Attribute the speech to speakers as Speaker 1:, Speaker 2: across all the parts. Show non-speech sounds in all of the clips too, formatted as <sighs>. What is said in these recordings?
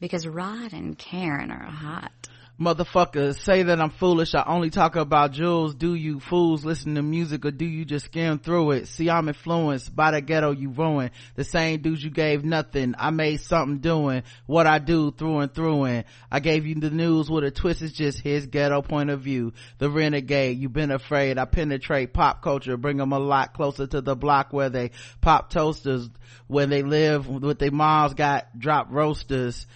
Speaker 1: because Rod and Karen are hot.
Speaker 2: Motherfuckers say that I'm foolish. I only talk about jewels. Do you fools listen to music or do you just skim through it? See, I'm influenced by the ghetto you ruin. The same dudes you gave nothing. I made something doing what I do through and through and I gave you the news with a twist. It's just his ghetto point of view. The renegade. You've been afraid. I penetrate pop culture, bring them a lot closer to the block where they pop toasters, where they live with their moms got drop roasters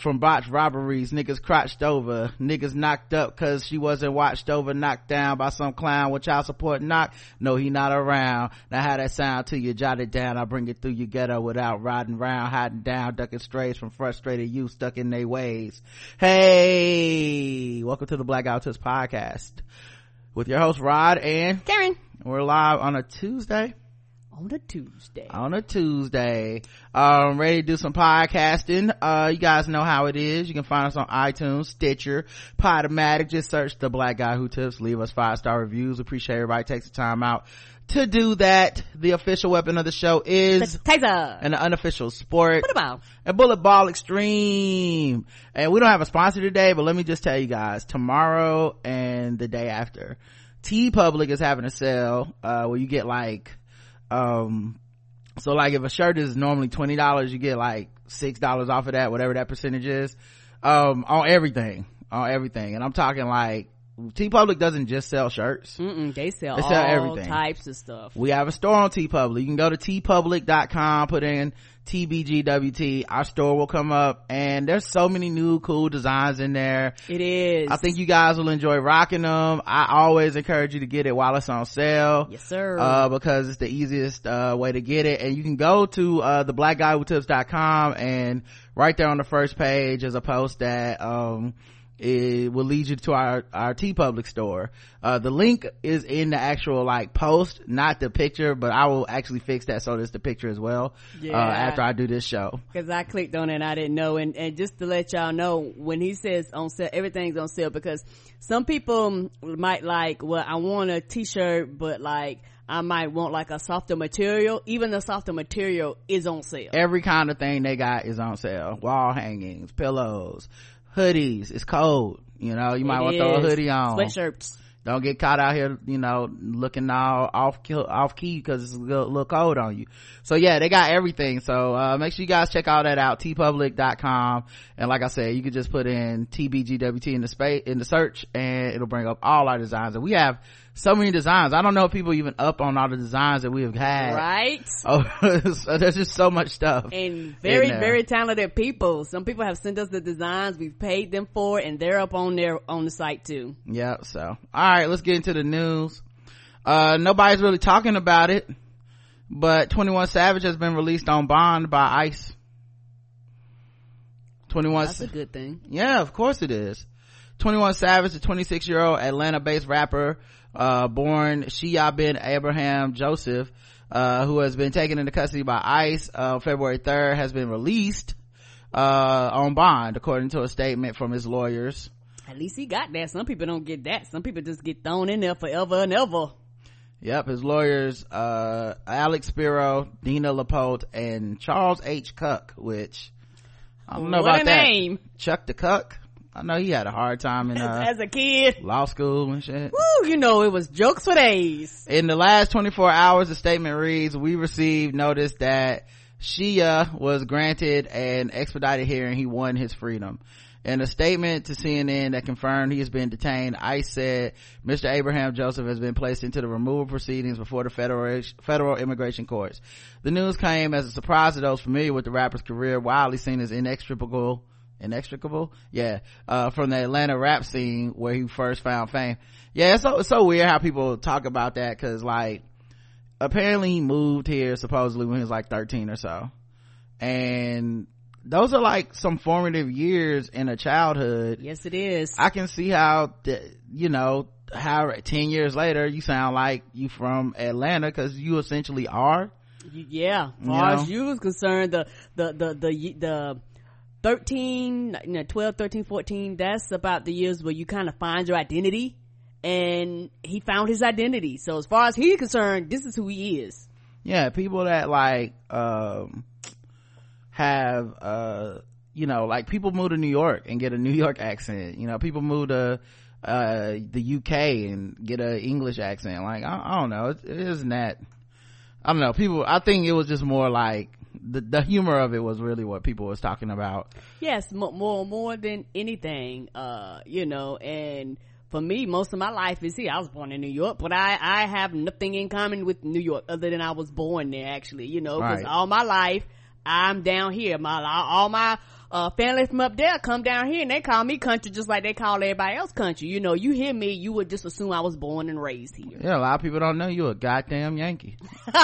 Speaker 2: from botched robberies, niggas crotched over, niggas knocked up cause she wasn't watched over, knocked down by some clown with child support knock. No, he not around. Now how that sound to you? Jot it down. I bring it through your ghetto without riding around, hiding down, ducking strays from frustrated youth stuck in their ways. Hey, welcome to the Black Guy Who Tips podcast with your host Rod and
Speaker 1: Karen.
Speaker 2: We're live on a Tuesday
Speaker 1: on a Tuesday.
Speaker 2: On a Tuesday. Um, ready to do some podcasting. Uh, you guys know how it is. You can find us on iTunes, Stitcher, Podomatic. Just search the black guy who tips. Leave us five star reviews. Appreciate everybody takes the time out to do that. The official weapon of the show is
Speaker 1: taser
Speaker 2: and the unofficial sport.
Speaker 1: What about?
Speaker 2: A bullet ball extreme. And we don't have a sponsor today, but let me just tell you guys, tomorrow and the day after, TeePublic is having a sale, uh, where you get like um so like if a shirt is normally $20 you get like $6 off of that whatever that percentage is. Um on everything on everything. And i'm talking like TeePublic doesn't just sell shirts.
Speaker 1: Mm-mm, they sell, they sell everything. types of stuff.
Speaker 2: We have a store on TeePublic. You can go to teepublic.com, put in TBGWT. Our store will come up and there's so many new cool designs in there.
Speaker 1: It is.
Speaker 2: I think you guys will enjoy rocking them. I always encourage you to get it while it's on sale.
Speaker 1: Yes, sir.
Speaker 2: Uh, because it's the easiest, uh, way to get it. And you can go to, uh, the blackguywhotips.com and right there on the first page is a post that, um, it will lead you to our our TeePublic store uh, the link is in the actual like post not the picture but i will actually fix that so there's the picture as well uh, yeah. uh, after i do this show
Speaker 1: because i clicked on it and i didn't know and, and just to let y'all know when he says on sale everything's on sale because some people might like well i want a t-shirt but like I might want like a softer material. Even the softer material is on sale.
Speaker 2: Every kind of thing they got is on sale. Wall hangings, pillows, hoodies. It's cold. You know, you might want to throw a hoodie on.
Speaker 1: Sweatshirts.
Speaker 2: Don't get caught out here, you know, looking all off off key because it's a little, cold on you. So yeah, they got everything. So uh, make sure you guys check all that out. teepublic.com. And like I said, you can just put in TBGWT in the space in the search, and it'll bring up all our designs. And we have so many designs. I don't know if people even up on all the designs that we have had.
Speaker 1: Right. <laughs>
Speaker 2: Oh, so there's just so much stuff.
Speaker 1: And very, very talented people. Some people have sent us the designs. We've paid them for it and they're up on there on the site too.
Speaker 2: Yeah. So, all right, let's get into the news. Uh, nobody's really talking about it, but 21 Savage has been released on bond by ICE. 21
Speaker 1: That's a good thing.
Speaker 2: Yeah, of course it is. 21 Savage, the 26 year old Atlanta based rapper, uh, born Sheyaa bin Abraham Joseph, uh, who has been taken into custody by ICE, uh, February 3rd, has been released, uh, on bond, according to a statement from his lawyers.
Speaker 1: At least he got that. Some people don't get that. Some people just get thrown in there forever and ever.
Speaker 2: Yep, his lawyers, uh, Alex Spiro, Dina LaPolt, and Charles H. Kuck, which, I don't know
Speaker 1: what
Speaker 2: about that.
Speaker 1: name.
Speaker 2: Chuck the Cuck. I know he had a hard time in <laughs> uh,
Speaker 1: as a kid,
Speaker 2: law school and shit.
Speaker 1: Woo, you know it was jokes for days.
Speaker 2: In the last 24 hours, the statement reads, "We received notice that Sheyaa was granted an expedited hearing. He won his freedom." In a statement to CNN that confirmed he has been detained, ICE said Mr. Abraham Joseph has been placed into the removal proceedings before the federal, federal immigration courts. The news came as a surprise to those familiar with the rapper's career, widely seen as inextricable inextricable? Yeah. Uh, from the atlanta rap scene where he first found fame. Yeah it's so, it's so weird how people talk about that because like apparently he moved here supposedly when he was like 13 or so. And those are like some formative years in a childhood.
Speaker 1: Yes it is.
Speaker 2: I can see how you know how 10 years later you sound like you from atlanta because you essentially are.
Speaker 1: Yeah. As far know? as you was concerned the the the the, the 13 you know 12 13 14 that's about the years where you kind of find your identity. And he found his identity. So as far as he's concerned this is who he is.
Speaker 2: Yeah people that like um have uh you know like people move to new york and get a new york accent. You know people move to uh the uk and get a english accent. Like i, I don't know. It, it isn't that i don't know. People i think it was just more like the, the humor of it was really what people was talking about
Speaker 1: yes more more, more than anything uh you know and for me, most of my life is here. I was born in New York, but I, I have nothing in common with New York other than I was born there actually, you know, cause
Speaker 2: Right.
Speaker 1: all my life I'm down here. My, all my, uh, family from up there come down here and they call me country just like they call everybody else country. You know, you hear me, you would just assume I was born and raised here.
Speaker 2: yeah a lot of people don't know you a goddamn yankee <laughs>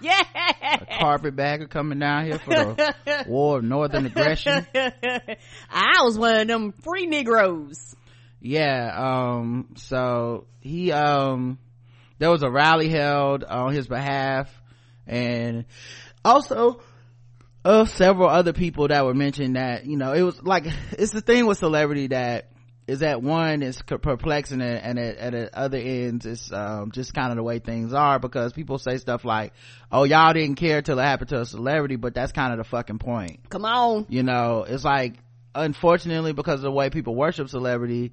Speaker 1: yeah.
Speaker 2: A carpetbagger coming down here for the <laughs> war of northern aggression <laughs>
Speaker 1: I was one of them free Negroes.
Speaker 2: yeah um so he um there was a rally held on his behalf and also uh several other people that were mentioned that you know it was like it's the thing with celebrity that is that one is perplexing and, and at, at the other ends it's um just kind of the way things are because people say stuff like oh y'all didn't care till it happened to a celebrity but that's kind of the fucking point
Speaker 1: Come on.
Speaker 2: you know it's like unfortunately because of the way people worship celebrity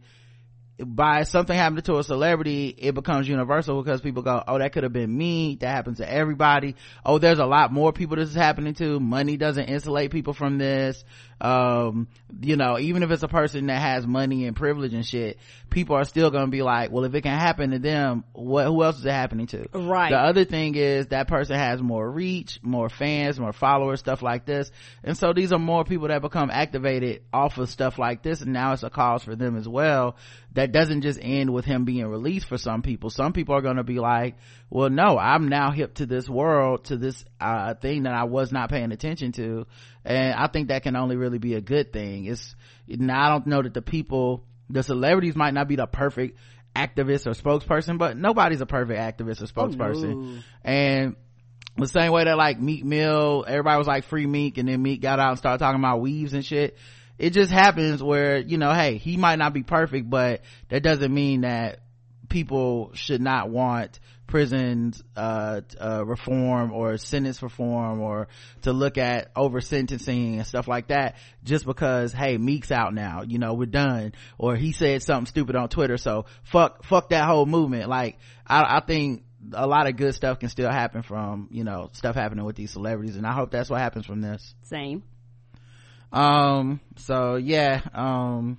Speaker 2: by something happening to a celebrity it becomes universal because people go oh that could have been me. That happens to everybody. Oh there's a lot more people this is happening to. Money doesn't insulate people from this. Um you know even if it's a person that has money and privilege and shit people are still gonna be like well if it can happen to them what who else is it happening to?
Speaker 1: Right.
Speaker 2: the other thing is that person has more reach more fans more followers stuff like this. And so these are more people that become activated off of stuff like this and now it's a cause for them as well that doesn't just end with him being released for some people some people are going to be like well no i'm now hip to this world to this uh, thing that i was not paying attention to and i think that can only really be a good thing it's now i don't know that the people the celebrities might not be the perfect activist or spokesperson but nobody's a perfect activist or
Speaker 1: Oh,
Speaker 2: spokesperson
Speaker 1: no.
Speaker 2: and the same way that like Meek Mill, everybody was like free Meek and then Meek got out and started talking about weaves and shit. It just happens where, you know, hey, he might not be perfect, but that doesn't mean that people should not want prisons, uh, uh, reform or sentence reform or to look at over sentencing and stuff like that just because, hey, Meek's out now, you know, we're done. Or he said something stupid on Twitter, so fuck, fuck that whole movement. Like, I, I think a lot of good stuff can still happen from you know stuff happening with these celebrities and i hope that's what happens from this
Speaker 1: Same.
Speaker 2: Um so yeah um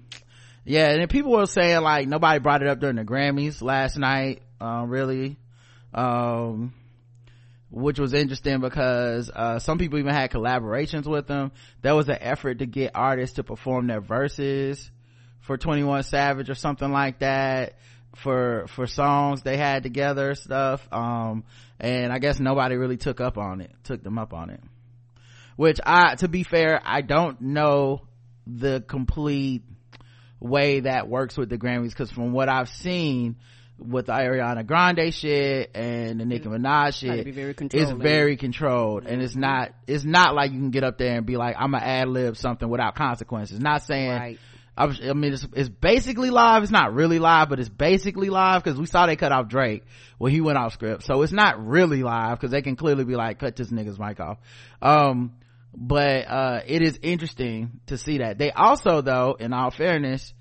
Speaker 2: yeah and people were saying like nobody brought it up during the grammys last night uh, really um which was interesting because uh, some people even had collaborations with them. There was an effort to get artists to perform their verses for 21 savage or something like that for for songs they had together stuff um and i guess nobody really took up on it took them up on it which i to be fair i don't know the complete way that works with the grammys because from what i've seen with the ariana grande shit and the nicki minaj shit
Speaker 1: very
Speaker 2: it's very controlled and it's not it's not like you can get up there and be like i'm gonna ad lib something without consequences not saying
Speaker 1: Right.
Speaker 2: I, I mean, it's, it's basically live. It's not really live, but it's basically live because we saw they cut off Drake when he went off script. So it's not really live because they can clearly be like, cut this nigga's mic off. Um, but, uh, it is interesting to see that. They also, though, in all fairness,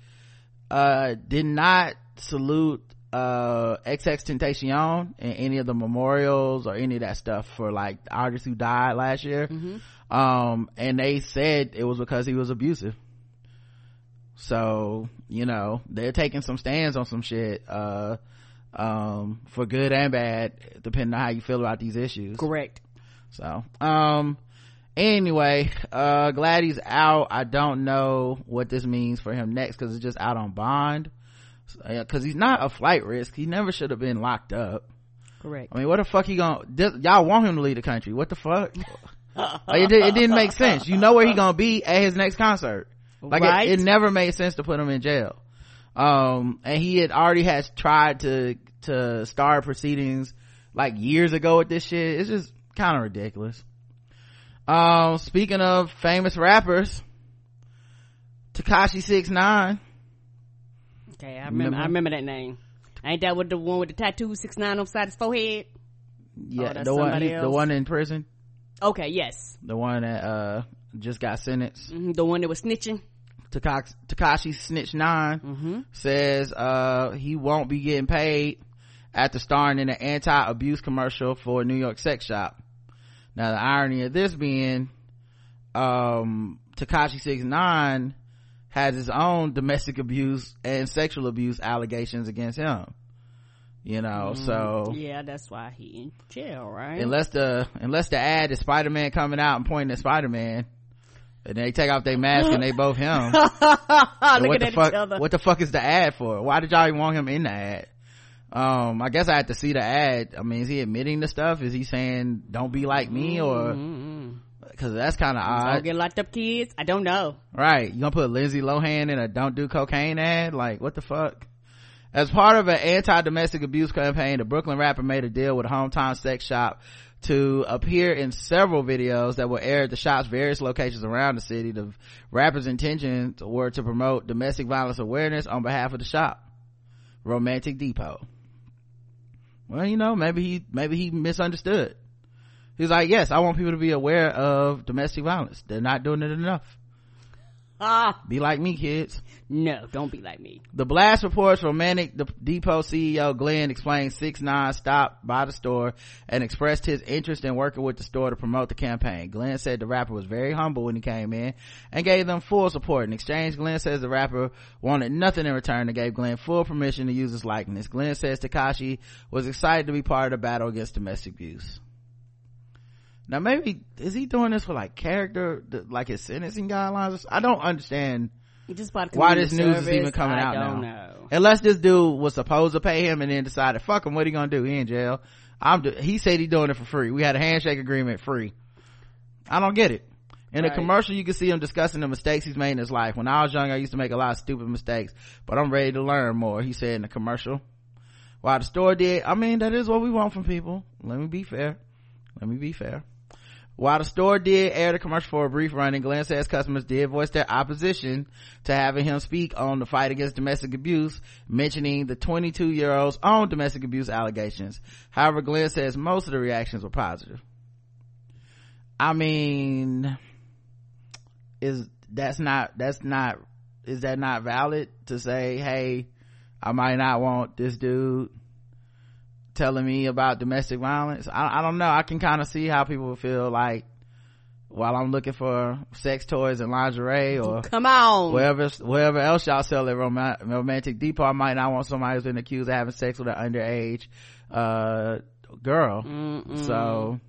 Speaker 2: uh, did not salute, uh, XX Tentacion in any of the memorials or any of that stuff for like artists who died last year. Um, and they said it was because he was abusive so you know they're taking some stands on some shit uh um for good and bad depending on how you feel about these issues
Speaker 1: Correct.
Speaker 2: so um anyway uh glad he's out i don't know what this means for him next because it's just out on bond because he's not a flight risk he never should have been locked up
Speaker 1: Correct.
Speaker 2: I mean, what the fuck he gonna? This, y'all want him to leave the country? What the fuck? like, it, it didn't make sense. You know where he gonna be at his next concert. Like
Speaker 1: Right.
Speaker 2: it, it never made sense to put him in jail. Um, and he had already has tried to to start proceedings like years ago with this shit. It's just kind of ridiculous. Um, speaking of famous rappers, Tekashi Six Nine.
Speaker 1: Okay, I remember.
Speaker 2: Remember?
Speaker 1: I remember that name. Ain't that with the one with the tattoo six nine on the side of his forehead?
Speaker 2: Yeah,
Speaker 1: Oh,
Speaker 2: the one, he- the one in prison.
Speaker 1: Okay, yes.
Speaker 2: The one that, uh, just got sentenced.
Speaker 1: Mm-hmm. The one that was snitching.
Speaker 2: Tekashi Snitch 9
Speaker 1: mm-hmm.
Speaker 2: says, uh, he won't be getting paid after starring in an anti-abuse commercial for a New York sex shop. Now the irony of this being, um, Tekashi Six Nine has his own domestic abuse and sexual abuse allegations against him. You know, mm, so
Speaker 1: yeah, that's why he in jail, right?
Speaker 2: Unless the unless the ad is Spider Man coming out and pointing at Spider Man, and they take off their mask and they both him. <laughs>
Speaker 1: what
Speaker 2: the fuck? What the fuck is the ad for? Why did y'all even want him in the ad? Um, I guess I had to see the ad. I mean, is he admitting the stuff? Is he saying "Don't be like me" or? Mm-hmm because that's kind of odd.
Speaker 1: Don't get locked up, kids. I don't know.
Speaker 2: Right? You gonna put Lindsay Lohan in a "Don't do cocaine" ad? Like, what the fuck? As part of an anti-domestic abuse campaign, the Brooklyn rapper made a deal with a hometown sex shop to appear in several videos that will air at the shop's various locations around the city. The rapper's intentions were to promote domestic violence awareness on behalf of the shop, Romantic Depot. Well, you know, maybe he, maybe he misunderstood. He's like, yes, I want people to be aware of domestic violence. They're not doing it enough.
Speaker 1: Ah.
Speaker 2: Be like me, kids.
Speaker 1: No, don't be like me.
Speaker 2: The blast reports Romantic the Depot CEO Glenn explained 6 9 stopped by the store and expressed his interest in working with the store to promote the campaign. Glenn said the rapper was very humble when he came in and gave them full support. In exchange, Glenn says the rapper wanted nothing in return and gave Glenn full permission to use his likeness. Glenn says Tekashi was excited to be part of the battle against domestic abuse. Now maybe is he doing this for like character, like his sentencing guidelines? I don't understand why this news
Speaker 1: service,
Speaker 2: is even coming
Speaker 1: I
Speaker 2: out now.
Speaker 1: Know.
Speaker 2: Unless this dude was supposed to pay him and then decided, fuck him, what he gonna do? He in jail. I'm. Do- he said he doing it for free. We had a handshake agreement, free. I don't get it. In right. a commercial, you can see him discussing the mistakes he's made in his life. When I was young, I used to make a lot of stupid mistakes, but I'm ready to learn more. He said in the commercial. While the store did, I mean, that is what we want from people. Let me be fair. Let me be fair. While the store did air the commercial for a brief run, and Glenn says customers did voice their opposition to having him speak on the fight against domestic abuse, mentioning the 22 year old's own domestic abuse allegations. However, Glenn says most of the reactions were positive. I mean, is that's not that's not is that not valid to say, hey, I might not want this dude telling me about domestic violence. I, I don't know. I can kind of see how people feel like while I'm looking for sex toys and lingerie or
Speaker 1: come on
Speaker 2: wherever wherever else y'all sell at rom- romantic depot I might not want somebody who's been accused of having sex with an underage uh, girl Mm-mm. so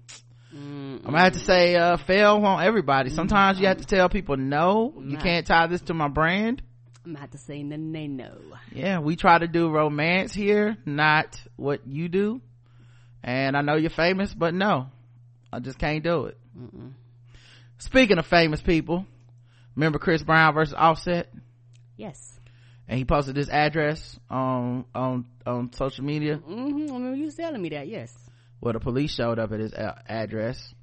Speaker 2: Mm-mm. I'm gonna have to say uh fail on everybody sometimes you have to tell people no you can't tie this to my brand
Speaker 1: I'm not to say nothing they know.
Speaker 2: Yeah, we try to do romance here, not what you do. And I know you're famous, but no, I just can't do it. Mm-mm. Speaking of famous people, remember Chris Brown versus Offset?
Speaker 1: Yes.
Speaker 2: And he posted this address on on on social media.
Speaker 1: Mm-hmm. I remember you telling me that. Yes.
Speaker 2: Well, the police showed up at his address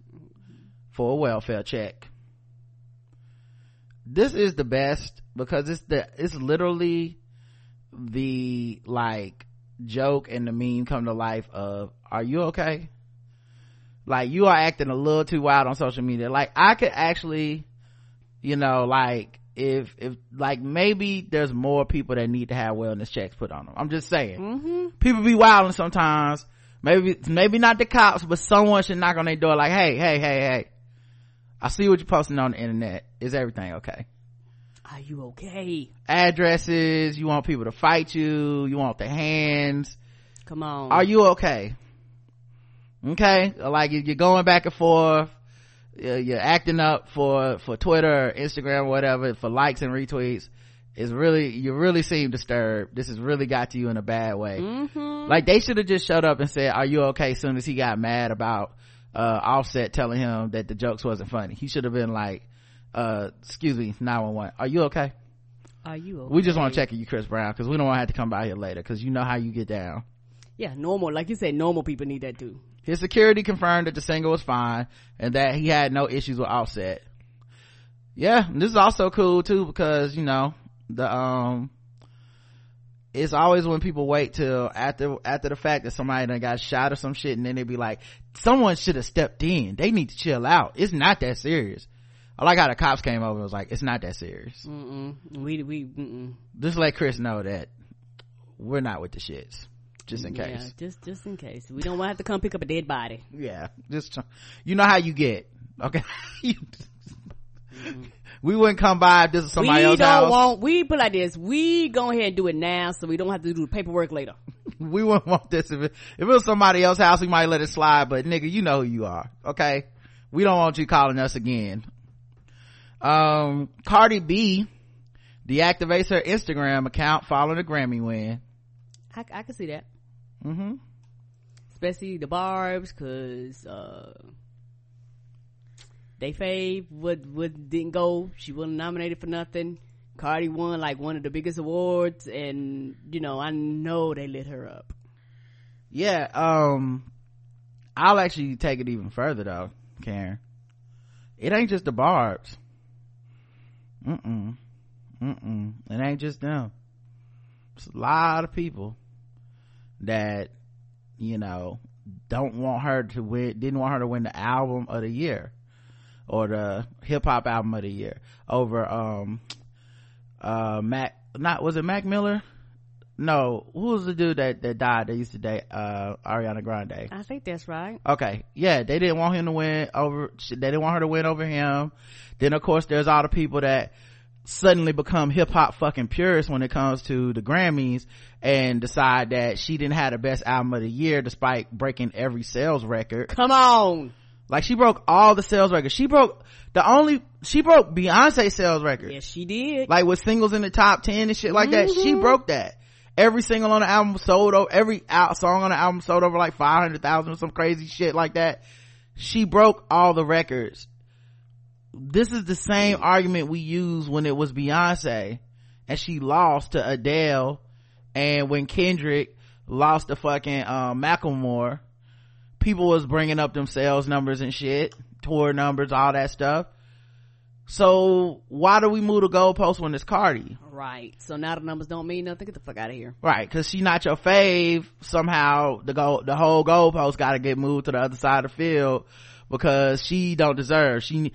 Speaker 2: for a welfare check. This is the best because it's the it's literally the like joke and the meme come to life of are you okay? Like you are acting a little too wild on social media. Like i could actually you know like if if like maybe there's more people that need to have wellness checks put on them i'm just saying.
Speaker 1: Mm-hmm.
Speaker 2: people be wilding sometimes. Maybe maybe not the cops but someone should knock on their door like hey hey hey hey i see what you're posting on the internet is everything okay
Speaker 1: are you okay?
Speaker 2: Addresses, you want people to fight you, you want the hands.
Speaker 1: Come on.
Speaker 2: Are you okay? Okay? Like you're going back and forth, you're acting up for, for Twitter or Instagram or whatever, for likes and retweets. It's really, you really seem disturbed. This has really got to you in a bad way.
Speaker 1: Mm-hmm.
Speaker 2: Like they should have just showed up and said, are you okay? As soon as he got mad about, uh, Offset telling him that the jokes wasn't funny. He should have been like, uh excuse me 911 are you okay?
Speaker 1: Are you okay?
Speaker 2: we just want to check if you chris brown because we don't want to have to come by here later because you know how you get down.
Speaker 1: Yeah normal like you said normal people need that too
Speaker 2: his security confirmed that the singer was fine and that he had no issues with offset. Yeah this is also cool too because you know the um it's always when people wait till after after the fact that somebody done got shot or some shit and then they be like someone should have stepped in. They need to chill out. It's not that serious. I like how the cops came over and was like it's not that serious.
Speaker 1: Mm-mm. we we mm-mm.
Speaker 2: just let chris know that we're not with the shits just in
Speaker 1: yeah
Speaker 2: case.
Speaker 1: just just in case. We don't want to have to come pick up a dead body.
Speaker 2: Yeah just you know how you get okay? <laughs> You- we wouldn't come by if this is somebody
Speaker 1: we
Speaker 2: else's
Speaker 1: don't
Speaker 2: house.
Speaker 1: want we put like this we go ahead and do it now so we don't have to do the paperwork later. <laughs>
Speaker 2: We wouldn't want this. If it, if it was somebody else's house we might let it slide but nigga you know who you are okay? We don't want you calling us again. Um cardi b deactivates her instagram account following the grammy win.
Speaker 1: I, I can see that.
Speaker 2: Mm-hmm.
Speaker 1: Especially the barbs because uh they fave would what didn't go. She wasn't nominated for nothing. Cardi won like one of the biggest awards and you know i know they lit her up.
Speaker 2: Yeah um i'll actually take it even further though karen. It ain't just the barbs. Mm-mm. Mm-mm. It ain't just them. It's a lot of people that you know don't want her to win didn't want her to win the album of the year or the hip-hop album of the year over um uh mac not was it mac miller? No who was the dude that that died that used to date uh ariana grande?
Speaker 1: I think that's right.
Speaker 2: Okay yeah they didn't want him to win over they didn't want her to win over him. Then of course there's all the people that suddenly become hip-hop fucking purists when it comes to the grammys and decide that she didn't have the best album of the year despite breaking every sales record.
Speaker 1: Come on
Speaker 2: like she broke all the sales records. She broke the only she broke beyonce sales record.
Speaker 1: Yes she did.
Speaker 2: Like with singles in the top 10 and shit like that. She
Speaker 1: Mhm.
Speaker 2: broke that. Every single on the album sold over every out song on the album sold over like 500,000 or some crazy shit like that. She broke all the records. This is the same argument we used when it was Beyonce and she lost to Adele and when Kendrick lost to fucking um, Macklemore people was bringing up them sales numbers and shit tour numbers all that stuff. So why do we move the goalpost when it's Cardi?
Speaker 1: Right. So now the numbers don't mean nothing. Get the fuck out of here.
Speaker 2: Right because she not your fave. Somehow the goal the whole goalpost got to get moved to the other side of the field because she don't deserve she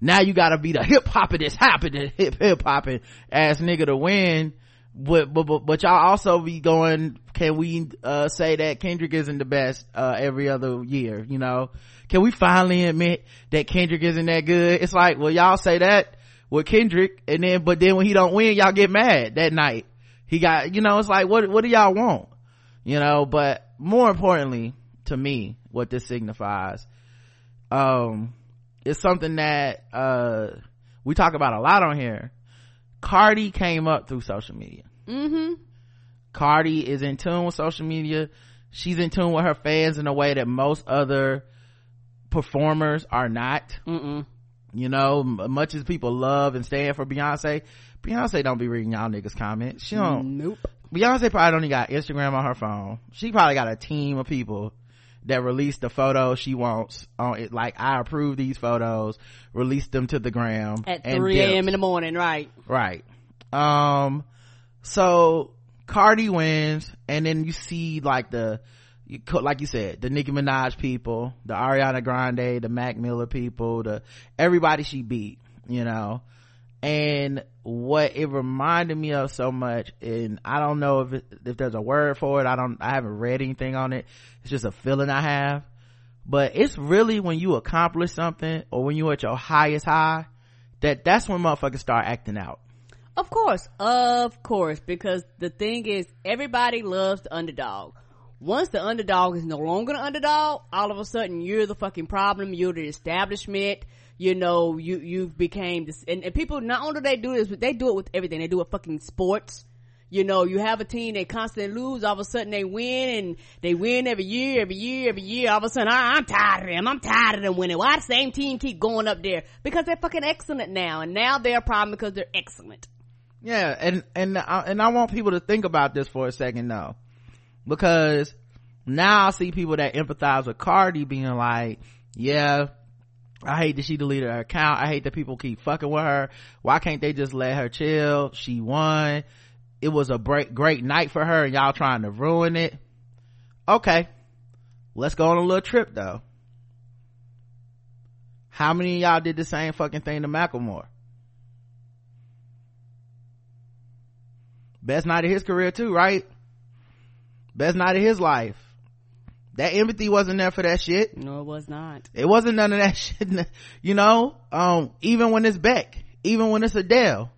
Speaker 2: now you gotta be the hip hopping this happening hip hip hopping ass nigga to win but, but but but y'all also be going can we uh say that kendrick isn't the best uh every other year you know? Can we finally admit that kendrick isn't that good? It's like well y'all say that with kendrick and then but then when he don't win y'all get mad that night. He got you know it's like what what do y'all want? You know but more importantly to me what this signifies um it's something that uh we talk about a lot on here cardi came up through social media.
Speaker 1: Mm-hmm.
Speaker 2: Cardi is in tune with social media. She's in tune with her fans in a way that most other performers are not.
Speaker 1: Mm-mm.
Speaker 2: you know much as people love and stand for beyonce beyonce don't be reading y'all niggas comments. She don't
Speaker 1: nope.
Speaker 2: Beyonce probably only got Instagram on her phone. She probably got a team of people that release the photos she wants on it. Like, I approve these photos, release them to the gram.
Speaker 1: at
Speaker 2: and
Speaker 1: 3 a.m in the morning right
Speaker 2: Right. Um, so Cardi wins and then you see like the, you, co- like you said, the Nicki Minaj people, the Ariana Grande, the Mac Miller people, the, everybody she beat, you know, and what it reminded me of so much and i don't know if it, if there's a word for it i don't i haven't read anything on it it's just a feeling i have but it's really when you accomplish something or when you're at your highest high that that's when motherfuckers start acting out
Speaker 1: Of course, of course, because the thing is, everybody loves the underdog. Once the underdog is no longer the underdog, all of a sudden you're the fucking problem. You're the establishment. You know, you you became this, and, and people not only do they do this, but they do it with everything. They do it fucking sports. You know, you have a team they constantly lose. All of a sudden they win, and they win every year, every year, every year. All of a sudden, I, I'm tired of them. I'm tired of them winning. Why the same team keep going up there? Because they're fucking excellent now, and now they're a problem because they're excellent.
Speaker 2: yeah and and I, and i want people to think about this for a second though because now i see people that empathize with cardi being like yeah I hate that she deleted her account. I hate that people keep fucking with her. Why can't they just let her chill? She won. it was a great great night for her and y'all trying to ruin it okay let's go on a little trip though how many of y'all did the same fucking thing to Macklemore? Best night of his career too, right? Best night of his life. That empathy wasn't there for that shit.
Speaker 1: No, it was not.
Speaker 2: It wasn't none of that <laughs> shit. You know, um, even when it's Beck, even when it's Adele,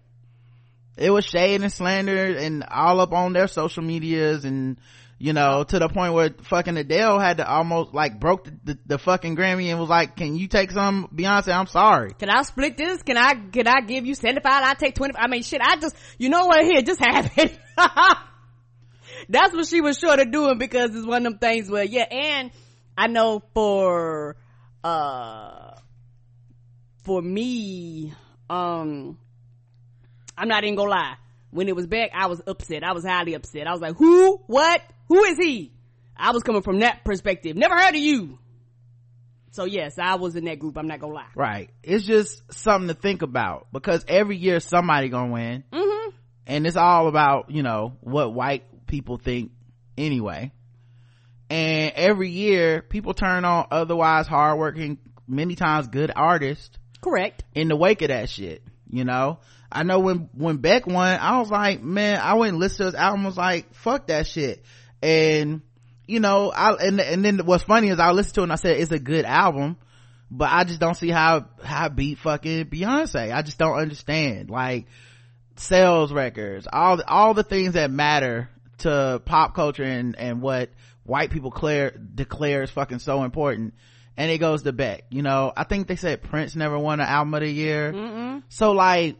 Speaker 2: it was shade and slander and all up on their social medias and you know, to the point where fucking Adele had to almost like broke the, the, the, fucking Grammy and was like, can you take some Beyonce? I'm sorry.
Speaker 1: Can I split this? Can I, can I give you 75? I take 20. I mean, shit, I just, you know what? Here, just have it. <laughs> That's what she was short of doing because it's one of them things where, yeah, and I know for, uh, for me, um, I'm not even gonna lie. When it was Beck, I was upset. I was highly upset. I was like, who? What? Who is he? I was coming from that perspective. Never heard of you. So yes, I was in that group. I'm not gonna lie.
Speaker 2: Right. It's just something to think about because every year somebody gonna win. Mm-hmm. And it's all about, you know, what white people think anyway. And every year people turn on otherwise hardworking, many times good artists.
Speaker 1: Correct.
Speaker 2: In the wake of that shit, you know? I know when, when Beck won, I was like, man, I went and listened to his album, was like, fuck that shit and you know i and, and then what's funny is i listened to it and i said it's a good album but i just don't see how how beat fucking beyonce i just don't understand like sales records all all the things that matter to pop culture and and what white people declare declare is fucking so important and it goes to Beck. You know, I think they said Prince never won an album of the year. Mm-mm. So like,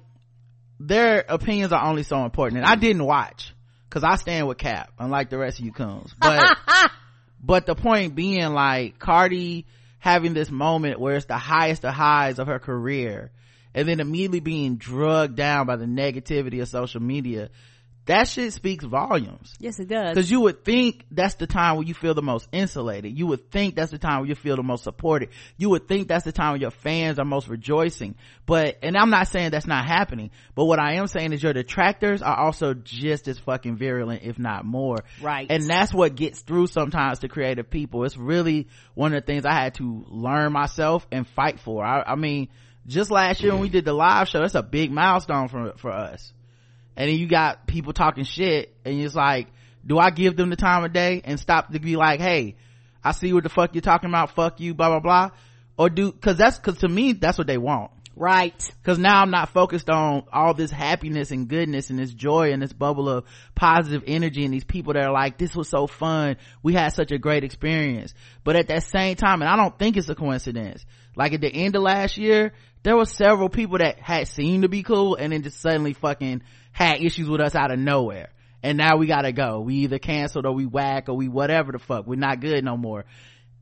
Speaker 2: their opinions are only so important. And I didn't watch because I stand with Cap, unlike the rest of you coons. But <laughs> but the point being, like Cardi having this moment where it's the highest of highs of her career, and then immediately being drugged down by the negativity of social media that shit speaks volumes.
Speaker 1: Yes, it does.
Speaker 2: Cause you would think that's the time where you feel the most insulated. You would think that's the time where you feel the most supported. You would think that's the time when your fans are most rejoicing. But, and I'm not saying that's not happening, but what I am saying is your detractors are also just as fucking virulent, if not more.
Speaker 1: Right.
Speaker 2: And that's what gets through sometimes to creative people. It's really one of the things I had to learn myself and fight for. I, I mean, just last year when we did the live show, that's a big milestone for, for us and then you got people talking shit and it's like do i give them the time of day and stop to be like hey i see what the fuck you're talking about fuck you blah blah blah? Or do because that's because to me that's what they want.
Speaker 1: Right.
Speaker 2: Because now i'm not focused on all this happiness and goodness and this joy and this bubble of positive energy and these people that are like this was so fun. We had such a great experience. But at that same time and i don't think it's a coincidence like at the end of last year there were several people that had seemed to be cool and then just suddenly fucking had issues with us out of nowhere. And now we gotta go. We either canceled or we whack or we whatever the fuck. We're not good no more.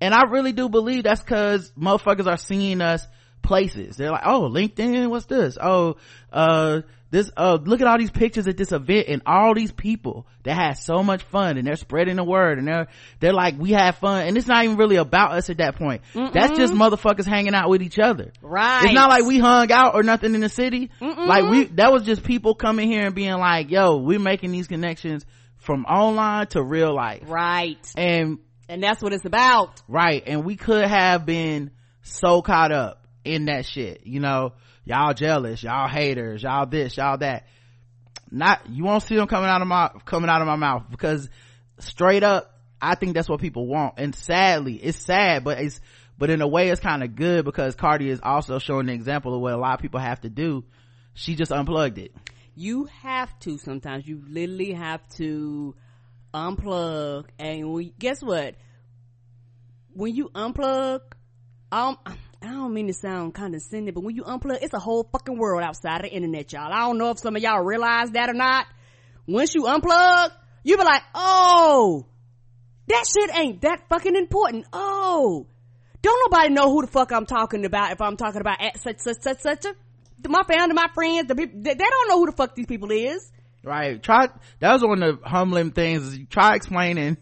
Speaker 2: And i really do believe that's because motherfuckers are seeing us places. They're like oh linkedin what's this? Oh uh this uh look at all these pictures at this event and all these people that had so much fun and they're spreading the word and they're they're like we had fun. And it's not even really about us at that point. Mm-mm. that's just motherfuckers hanging out with each other.
Speaker 1: Right
Speaker 2: it's not like we hung out or nothing in the city. Mm-mm. like we that was just people coming here and being like yo we're making these connections from online to real life.
Speaker 1: Right.
Speaker 2: And
Speaker 1: and that's what it's about.
Speaker 2: Right. And we could have been so caught up in that shit you know y'all jealous. Y'all haters. Y'all this y'all that. Not you won't see them coming out of my coming out of my mouth because straight up i think that's what people want. And sadly it's sad but it's but in a way it's kind of good because cardi is also showing the example of what a lot of people have to do. She just unplugged it.
Speaker 1: You have to sometimes. You literally have to unplug. And we, guess what? When you unplug um I don't mean to sound condescending, but when you unplug, it's a whole fucking world outside of the internet, y'all. I don't know if some of y'all realize that or not. Once you unplug, you be like, oh, that shit ain't that fucking important. Oh, don't nobody know who the fuck I'm talking about if I'm talking about at such, such, such, such a, my family, my friends, the people, they, they don't know who the fuck these people is.
Speaker 2: Right. Try, that was one of the humbling things. Try explaining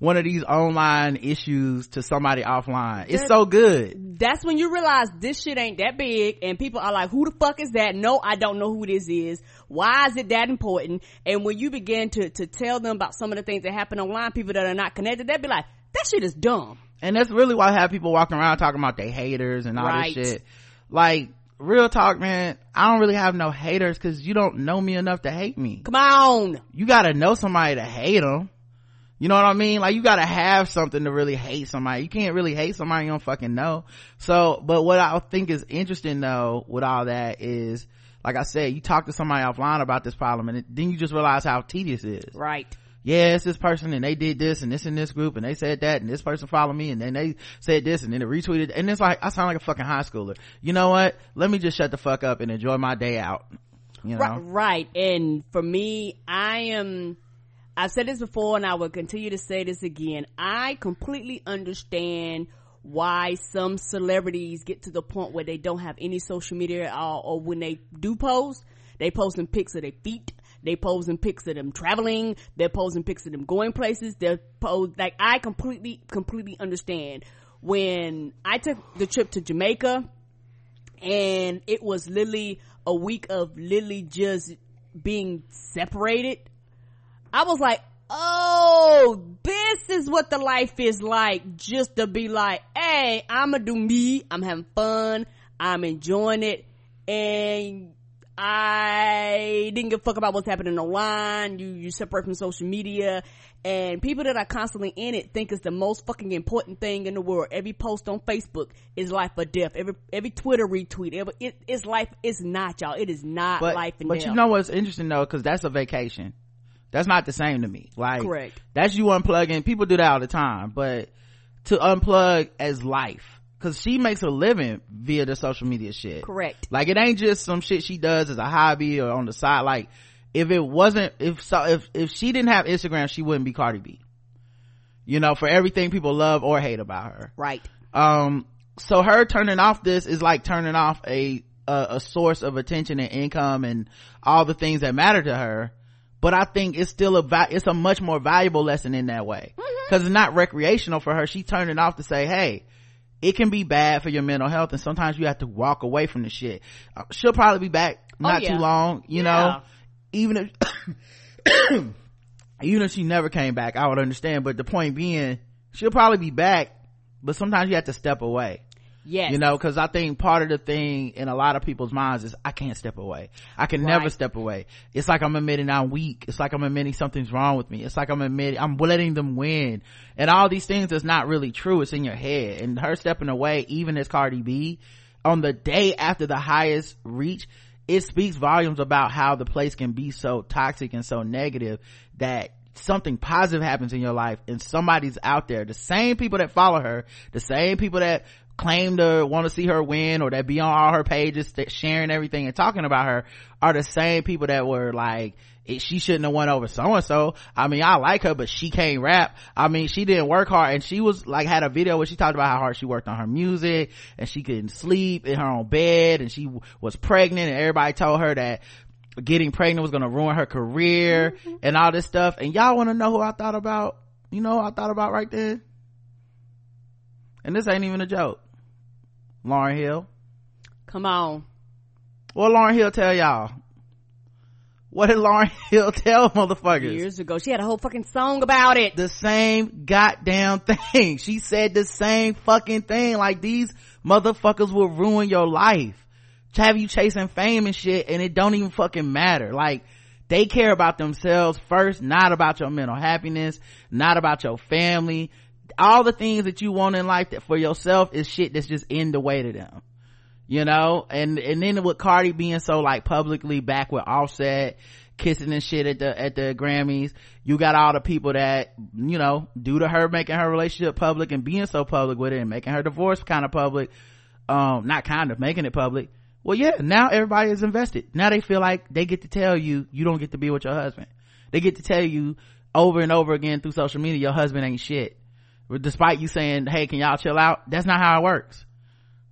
Speaker 2: one of these online issues to somebody offline. It's so good.
Speaker 1: That's when you realize this shit ain't that big and people are like, who the fuck is that? No, I don't know who this is. Why is it that important? And when you begin to, to tell them about some of the things that happen online, people that are not connected, they'll be like, that shit is dumb.
Speaker 2: And that's really why I have people walking around talking about they haters and all right. this shit. Like, real talk, man, I don't really have no haters cause you don't know me enough to hate me.
Speaker 1: Come on.
Speaker 2: You gotta know somebody to hate them. You know what I mean? Like you gotta have something to really hate somebody. You can't really hate somebody you don't fucking know. So, but what I think is interesting though with all that is, like I said, you talk to somebody offline about this problem and then you just realize how tedious it is.
Speaker 1: Right.
Speaker 2: Yeah, it's this person and they did this and this in this group and they said that and this person followed me and then they said this and then it retweeted and it's like, I sound like a fucking high schooler. You know what? Let me just shut the fuck up and enjoy my day out. You know?
Speaker 1: Right. right. And for me, I am, I've said this before and I will continue to say this again. I completely understand why some celebrities get to the point where they don't have any social media at all or when they do post, they post some pics of their feet. They posing pics of them traveling. They're posing pics of them going places. They're pose like I completely, completely understand. When I took the trip to Jamaica and it was literally a week of literally just being separated I was like, oh, this is what the life is like. Just to be like, hey, I'ma do me. I'm having fun. I'm enjoying it. And I didn't give a fuck about what's happening online. You, you separate from social media and people that are constantly in it think it's the most fucking important thing in the world. Every post on Facebook is life or death. Every, every Twitter retweet, every, it, it's life. It's not y'all. It is not
Speaker 2: but,
Speaker 1: life and
Speaker 2: but
Speaker 1: death.
Speaker 2: you know what's interesting though? Cause that's a vacation. That's not the same to me. Like,
Speaker 1: correct.
Speaker 2: That's you unplugging. People do that all the time, but to unplug as life. Cause she makes a living via the social media shit.
Speaker 1: Correct.
Speaker 2: Like it ain't just some shit she does as a hobby or on the side. Like if it wasn't, if so, if, if she didn't have Instagram, she wouldn't be Cardi B. You know, for everything people love or hate about her.
Speaker 1: Right.
Speaker 2: Um, so her turning off this is like turning off a, a, a source of attention and income and all the things that matter to her but I think it's still a va- it's a much more valuable lesson in that way because mm-hmm. it's not recreational for her. She turned it off to say, "Hey, it can be bad for your mental health, and sometimes you have to walk away from the shit." Uh, she'll probably be back oh, not oh, yeah. too long, you yeah. know. Even if <coughs> even if she never came back, I would understand. But the point being, she'll probably be back, but sometimes you have to step away.
Speaker 1: Yes.
Speaker 2: You know, cause I think part of the thing in a lot of people's minds is I can't step away. I can right. never step away. It's like I'm admitting I'm weak. It's like I'm admitting something's wrong with me. It's like I'm admitting, I'm letting them win. And all these things is not really true. It's in your head. And her stepping away, even as Cardi B, on the day after the highest reach, it speaks volumes about how the place can be so toxic and so negative that something positive happens in your life and somebody's out there the same people that follow her the same people that claim to want to see her win or that be on all her pages sharing everything and talking about her are the same people that were like she shouldn't have won over so and so. I mean, I like her, but she can't rap. I mean, she didn't work hard and she was like, had a video where she talked about how hard she worked on her music and she couldn't sleep in her own bed and she was pregnant and everybody told her that getting pregnant was going to ruin her career mm-hmm. and all this stuff. And y'all want to know who I thought about? You know I thought about right then? And this ain't even a joke. Lauryn Hill.
Speaker 1: Come on.
Speaker 2: What Lauryn Hill tell y'all? What did Lauryn <laughs> Hill tell motherfuckers?
Speaker 1: Years ago. She had a whole fucking song about it.
Speaker 2: The same goddamn <laughs> thing. She said the same fucking thing. Like these motherfuckers will ruin your life. Have you chasing fame and shit and it don't even fucking matter. Like, they care about themselves first, not about your mental happiness, not about your family, all the things that you want in life that for yourself is shit that's just in the way to them. You know? And and then with cardi being so like publicly back with offset kissing and shit at the at the grammys you got all the people that you know due to her making her relationship public and being so public with it and making her divorce kind of public um not kind of making it public. Well yeah now everybody is invested. Now they feel like they get to tell you you don't get to be with your husband. They get to tell you over and over again through social media your husband ain't shit despite you saying hey can y'all chill out? That's not how it works.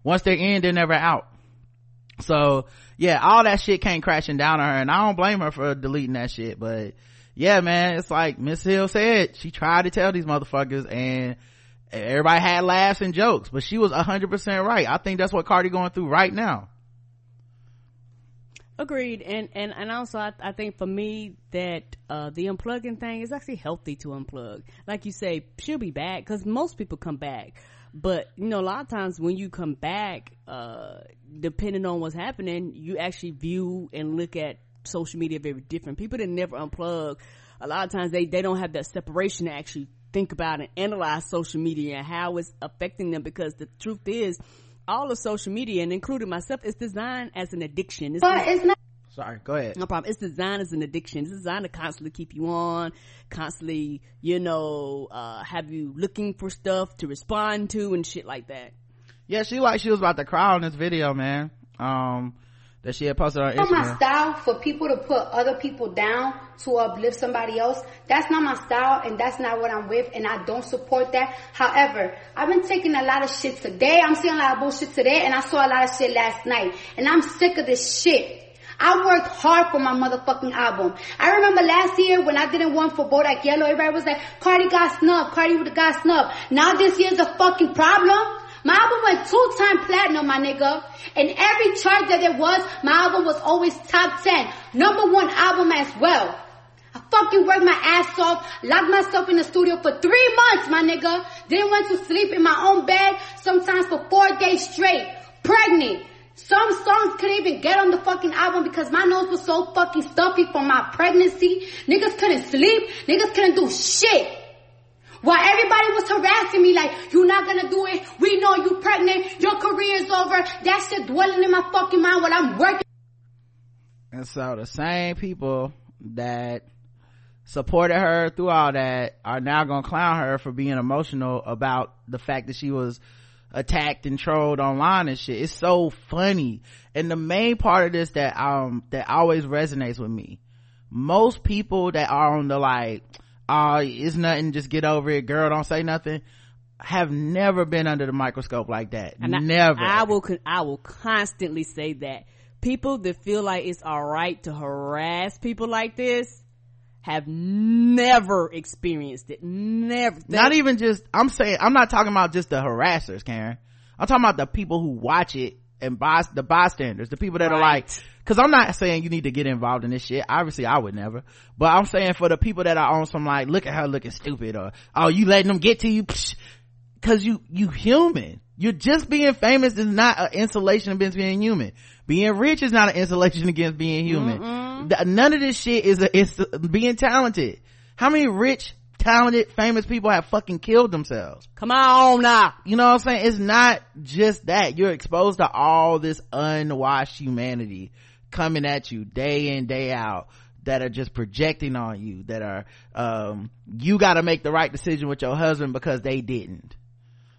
Speaker 2: Once they're in they're never out. So yeah all that shit came crashing down on her and i don't blame her for deleting that shit but yeah man it's like miss hill said she tried to tell these motherfuckers and everybody had laughs and jokes but she was 100% right. I think that's what cardi going through right now
Speaker 1: agreed. And and and also i, I think for me that uh the unplugging thing is actually healthy to unplug. Like you say she'll be back because most people come back. But you know a lot of times when you come back uh depending on what's happening you actually view and look at social media very different. People that never unplug a lot of times they they don't have that separation to actually think about and analyze social media and how it's affecting them because the truth is all of social media and including myself is designed as an addiction. It's
Speaker 3: but it's not
Speaker 2: sorry go ahead.
Speaker 1: No problem. It's designed as an addiction. It's designed to constantly keep you on constantly you know uh have you looking for stuff to respond to and shit like that.
Speaker 2: Yeah she like she was about to cry on this video man. Um that she had posted on Instagram.
Speaker 3: not my style for people to put other people down to uplift somebody else. That's not my style and that's not what I'm with and I don't support that. However, I've been taking a lot of shit today. I'm seeing a lot of bullshit today and I saw a lot of shit last night. And I'm sick of this shit. I worked hard for my motherfucking album. I remember last year when I didn't want for Bodak Yellow, everybody was like, Cardi got snubbed, Cardi would have got snubbed. Now this year's a fucking problem. My album went two-time platinum, my nigga. And every chart that it was, my album was always top 10. Number one album as well. I fucking worked my ass off, locked myself in the studio for three months, my nigga. Then went to sleep in my own bed, sometimes for four days straight. Pregnant. Some songs couldn't even get on the fucking album because my nose was so fucking stuffy from my pregnancy. Niggas couldn't sleep. Niggas couldn't do shit. While everybody was harassing me like, you're not gonna do it, we know you're pregnant, your career is over, that shit dwelling in my fucking mind while I'm working.
Speaker 2: And so the same people that supported her through all that are now gonna clown her for being emotional about the fact that she was attacked and trolled online and shit. It's so funny. And the main part of this that um that always resonates with me. Most people that are on the like, uh, it's nothing, just get over it, girl, don't say nothing, have never been under the microscope like that.
Speaker 1: And I-
Speaker 2: never.
Speaker 1: I, will, I will constantly say that. People that feel like it's alright to harass people like this have never experienced it. Never.
Speaker 2: not even just i'm saying i'm not talking about just the harassers karen i'm talking about the people who watch it and by the bystanders the people that are like because i'm not saying you need to get involved in this shit. Obviously i would never. But i'm saying for the people that are on some like look at her looking stupid or oh you letting them get to you? Because you you human. You're just being famous is not an insulation against being human. Being rich is not an insulation against being human. Mm-hmm. Th- none of this shit is a, it's being talented. How many rich talented famous people have fucking killed themselves?
Speaker 1: Come on now.
Speaker 2: you know what i'm saying? It's not just that. You're exposed to all this unwashed humanity coming at you day in day out that are just projecting on you that are um you got to make the right decision with your husband because they didn't.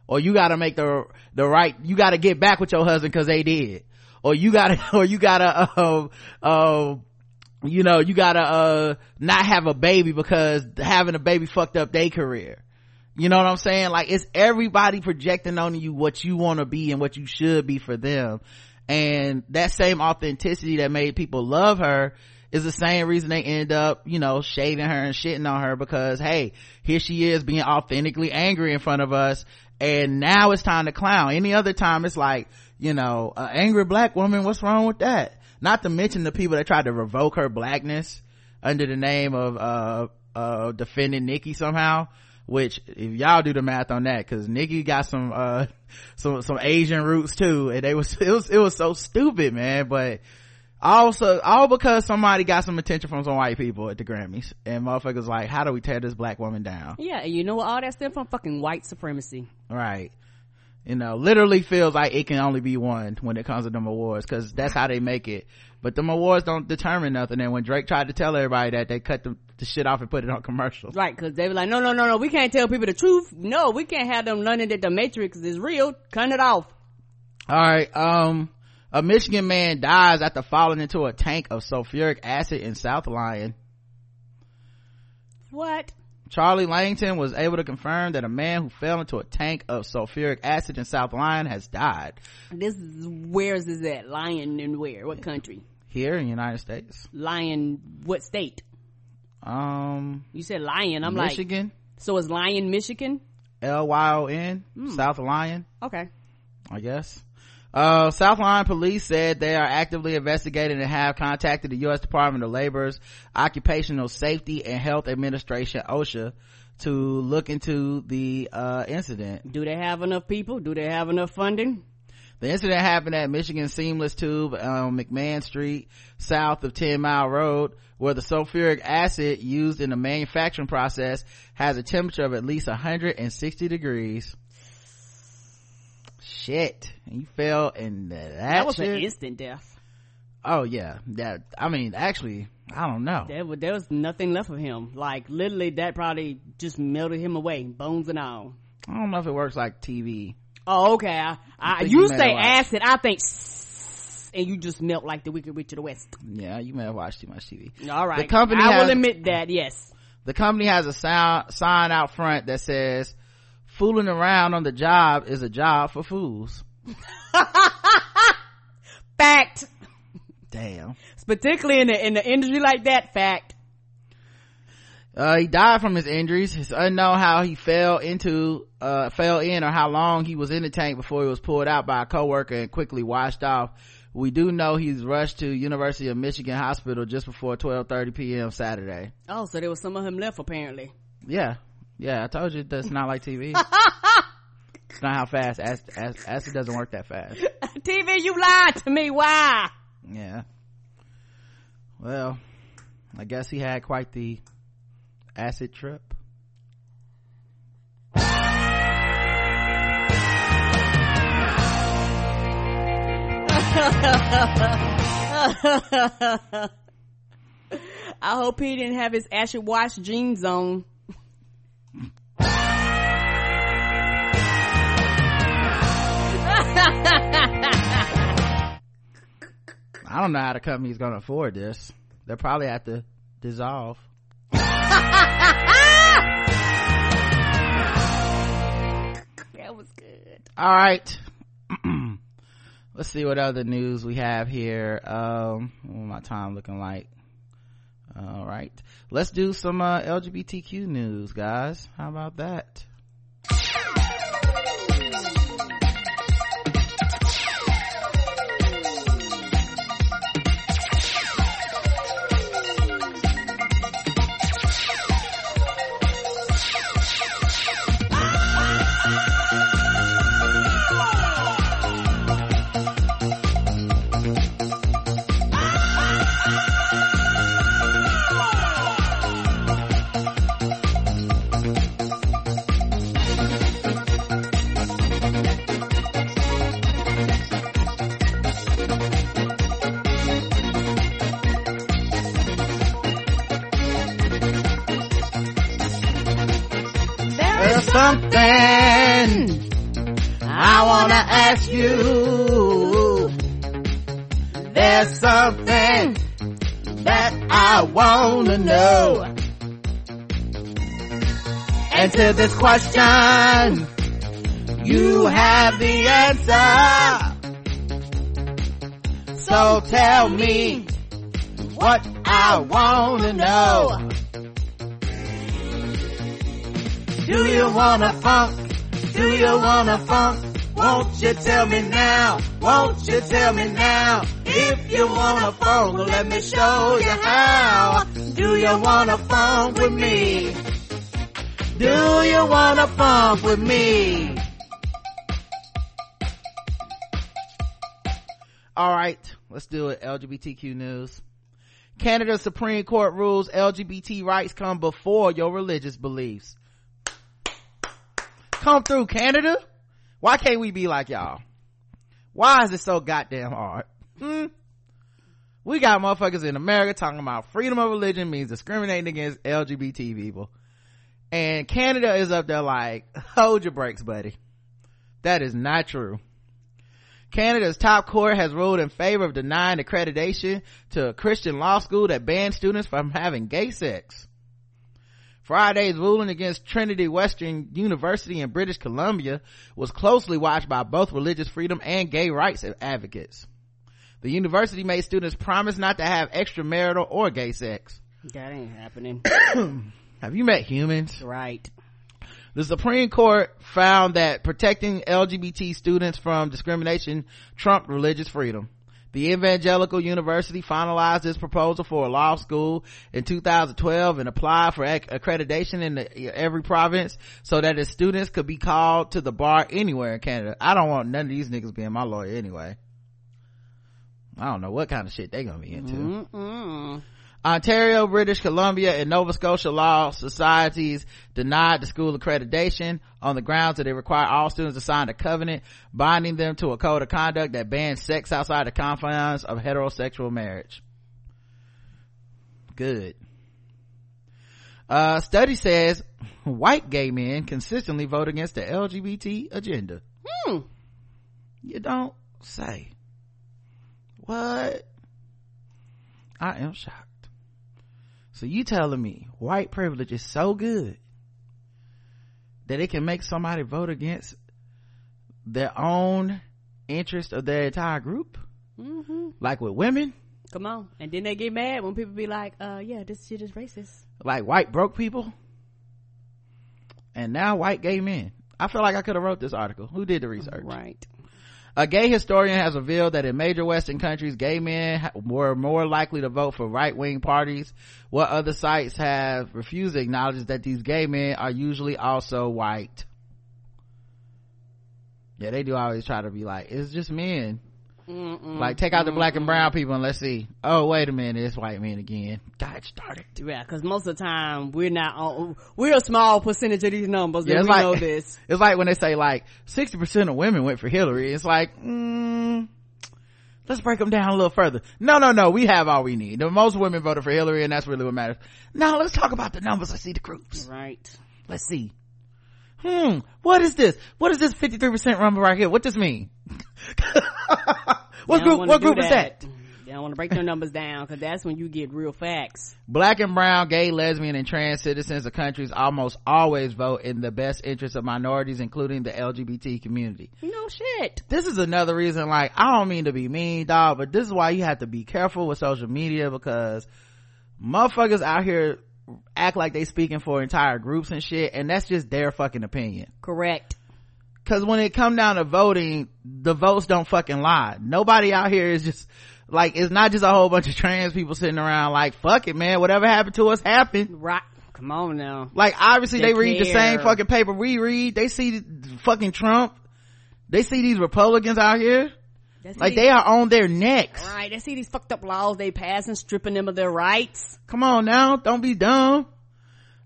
Speaker 2: Or you got to make the the right you got to get back with your husband because they did. Or you got to <laughs> or you got to um uh, you know you gotta uh not have a baby because having a baby fucked up their career. You know what i'm saying? Like it's everybody projecting on you what you want to be and what you should be for them and that same authenticity that made people love her is the same reason they end up you know shading her and shitting on her because hey here she is being authentically angry in front of us. And now it's time to clown. Any other time it's like you know an angry black woman what's wrong with that? Not to mention the people that tried to revoke her blackness under the name of uh uh defending Nicki somehow which if y'all do the math on that because Nicki got some uh some some asian roots too. And they was <laughs> it was it was so stupid man. But also all because somebody got some attention from some white people at the grammys. And motherfuckers like how do we tear this black woman down?
Speaker 1: Yeah, and you know what? All that stem from? Fucking white supremacy.
Speaker 2: right you know literally feels like it can only be one when it comes to them awards because that's how they make it but them awards don't determine nothing and when drake tried to tell everybody that they cut the, the shit off and put it on commercials
Speaker 1: Right, cause they were like, no, no, no, no, we can't tell people the truth. No, we can't have them learning that the Matrix is real. Cut it off.
Speaker 2: all right um a michigan man dies after falling into a tank of sulfuric acid in south lyon
Speaker 1: What?
Speaker 2: Charlie Langton was able to confirm that a man who fell into a tank of sulfuric acid in South Lyon has died.
Speaker 1: This is, where's is that? Lyon and where? What country?
Speaker 2: Here in the United States.
Speaker 1: Lyon, what state?
Speaker 2: um
Speaker 1: You said Lyon. I'm like,
Speaker 2: michigan
Speaker 1: so it's Lyon, Michigan?
Speaker 2: l-y-o-n
Speaker 1: Hmm.
Speaker 2: south Lyon.
Speaker 1: Okay.
Speaker 2: I guess. Uh, South Lyon police said they are actively investigating and have contacted the U.S. Department of Labor's Occupational Safety and Health Administration, OSHA, to look into the, uh, incident.
Speaker 1: Do they have enough people? Do they have enough funding?
Speaker 2: The incident happened at Michigan Seamless Tube on McMahon Street, south of 10 Mile Road, where the sulfuric acid used in the manufacturing process has a temperature of at least 160 degrees. Shit. And you fell in that,
Speaker 1: That was
Speaker 2: shit?
Speaker 1: an instant death.
Speaker 2: oh yeah. That, I mean, actually, I don't know.
Speaker 1: There was, there was nothing left of him. Like literally, that probably just melted him away, bones and all.
Speaker 2: I don't know if it works like TV.
Speaker 1: Oh, okay. I, I, you
Speaker 2: you
Speaker 1: say acid, I think, <laughs> and you just melt like the Wicked Witch of the West.
Speaker 2: Yeah, you may have watched too much TV.
Speaker 1: All right,
Speaker 2: The company
Speaker 1: I
Speaker 2: has-
Speaker 1: will admit that. Yes.
Speaker 2: The company has a sound, sign out front that says, fooling around on the job is a job for fools. <laughs>
Speaker 1: Fact.
Speaker 2: Damn.
Speaker 1: Particularly in the in the industry like that. Fact.
Speaker 2: Uh, he died from his injuries. It's unknown how he fell into, uh, fell in or how long he was in the tank before he was pulled out by a coworker and quickly washed off. We do know he's rushed to University of Michigan Hospital just before 12.30 p.m. Saturday.
Speaker 1: Oh, so there was some of him left apparently.
Speaker 2: Yeah. Yeah, I told you that's not like TV. <laughs> it's not how fast acid, acid, acid doesn't work that fast. <laughs>
Speaker 1: TV, you lied to me. Why?
Speaker 2: Yeah. Well, I guess he had quite the acid trip. <laughs>
Speaker 1: I hope he didn't have his acid wash jeans on.
Speaker 2: I don't know how the company's gonna afford this. They'll probably have to dissolve.
Speaker 1: That was good.
Speaker 2: All right. <clears throat> Let's see what other news we have here. Um, what my time looking like? All right. Let's do some uh, LGBTQ news, guys. How about that? This question, you have the answer. So tell me what I wanna know. Do you wanna funk? Do you wanna funk? Won't you tell me now? Won't you tell me now? If you wanna funk, let me show you how. Do you wanna funk with me? Do you wanna funk with me? Alright, let's do it. LGBTQ news. Canada Supreme Court rules LGBT rights come before your religious beliefs. Come through Canada? Why can't we be like y'all? Why is it so goddamn hard? Hmm? We got motherfuckers in America talking about freedom of religion means discriminating against LGBT people. And Canada is up there like, hold your brakes, buddy. That is not true. Canada's top court has ruled in favor of denying accreditation to a Christian law school that bans students from having gay sex. Friday's ruling against Trinity Western University in British Columbia was closely watched by both religious freedom and gay rights advocates. The university made students promise not to have extramarital or gay sex.
Speaker 1: That ain't happening. <coughs>
Speaker 2: Have you met humans?
Speaker 1: Right.
Speaker 2: The Supreme Court found that protecting LGBT students from discrimination trumped religious freedom. The Evangelical University finalized its proposal for a law school in 2012 and applied for ac- accreditation in the, every province so that its students could be called to the bar anywhere in Canada. I don't want none of these niggas being my lawyer anyway. I don't know what kind of shit they gonna be into.
Speaker 1: Mm-mm.
Speaker 2: Ontario, British Columbia, and Nova Scotia law societies denied the school accreditation on the grounds that they require all students to sign a covenant binding them to a code of conduct that bans sex outside the confines of heterosexual marriage. Good. Uh, study says white gay men consistently vote against the LGBT agenda.
Speaker 1: Hmm.
Speaker 2: You don't say. What? I am shocked. So you telling me white privilege is so good that it can make somebody vote against their own interest of their entire group?
Speaker 1: Mm-hmm.
Speaker 2: Like with women?
Speaker 1: Come on. And then they get mad when people be like, uh, yeah, this shit is racist.
Speaker 2: Like white broke people? And now white gay men. I feel like I could have wrote this article. Who did the research?
Speaker 1: Right.
Speaker 2: A gay historian has revealed that in major Western countries, gay men were more likely to vote for right-wing parties. What other sites have refused to acknowledge that these gay men are usually also white. Yeah, they do always try to be like, it's just men.
Speaker 1: Mm-mm.
Speaker 2: Like, take out the black and brown people and let's see. Oh, wait a minute, it's white men again. God, started.
Speaker 1: Yeah, because most of the time we're not on. We're a small percentage of these numbers.
Speaker 2: Yeah,
Speaker 1: we
Speaker 2: like-
Speaker 1: know <laughs> this.
Speaker 2: It's like when they say like 60% of women went for Hillary. It's like, mm, let's break them down a little further. No, no, no. We have all we need. The most women voted for Hillary and that's really what matters. Now let's talk about the numbers. Let's see the groups.
Speaker 1: Right.
Speaker 2: Let's see. Hmm. What is this? What is this 53% rumble right here? What does mean? <laughs> what group, what group is that?
Speaker 1: They don't want to break their numbers down because that's when you get real facts.
Speaker 2: Black and brown, gay, lesbian, and trans citizens of countries almost always vote in the best interest of minorities, including the LGBT community.
Speaker 1: No shit.
Speaker 2: this is another reason like i don't mean to be mean dog but this is why you have to be careful with social media because motherfuckers out here act like they speaking for entire groups and shit and that's just their fucking opinion.
Speaker 1: Correct.
Speaker 2: because when it come down to voting the votes don't fucking lie. Nobody out here is just like it's not just a whole bunch of trans people sitting around like fuck it man whatever happened to us happened.
Speaker 1: Right. Come on now.
Speaker 2: like obviously they,
Speaker 1: They
Speaker 2: read the same fucking paper we read. They see the fucking trump. They see these republicans out here
Speaker 1: That's
Speaker 2: like
Speaker 1: these-
Speaker 2: they are on their necks
Speaker 1: Right. They see these fucked up laws they pass and stripping them of their rights.
Speaker 2: come on now don't be dumb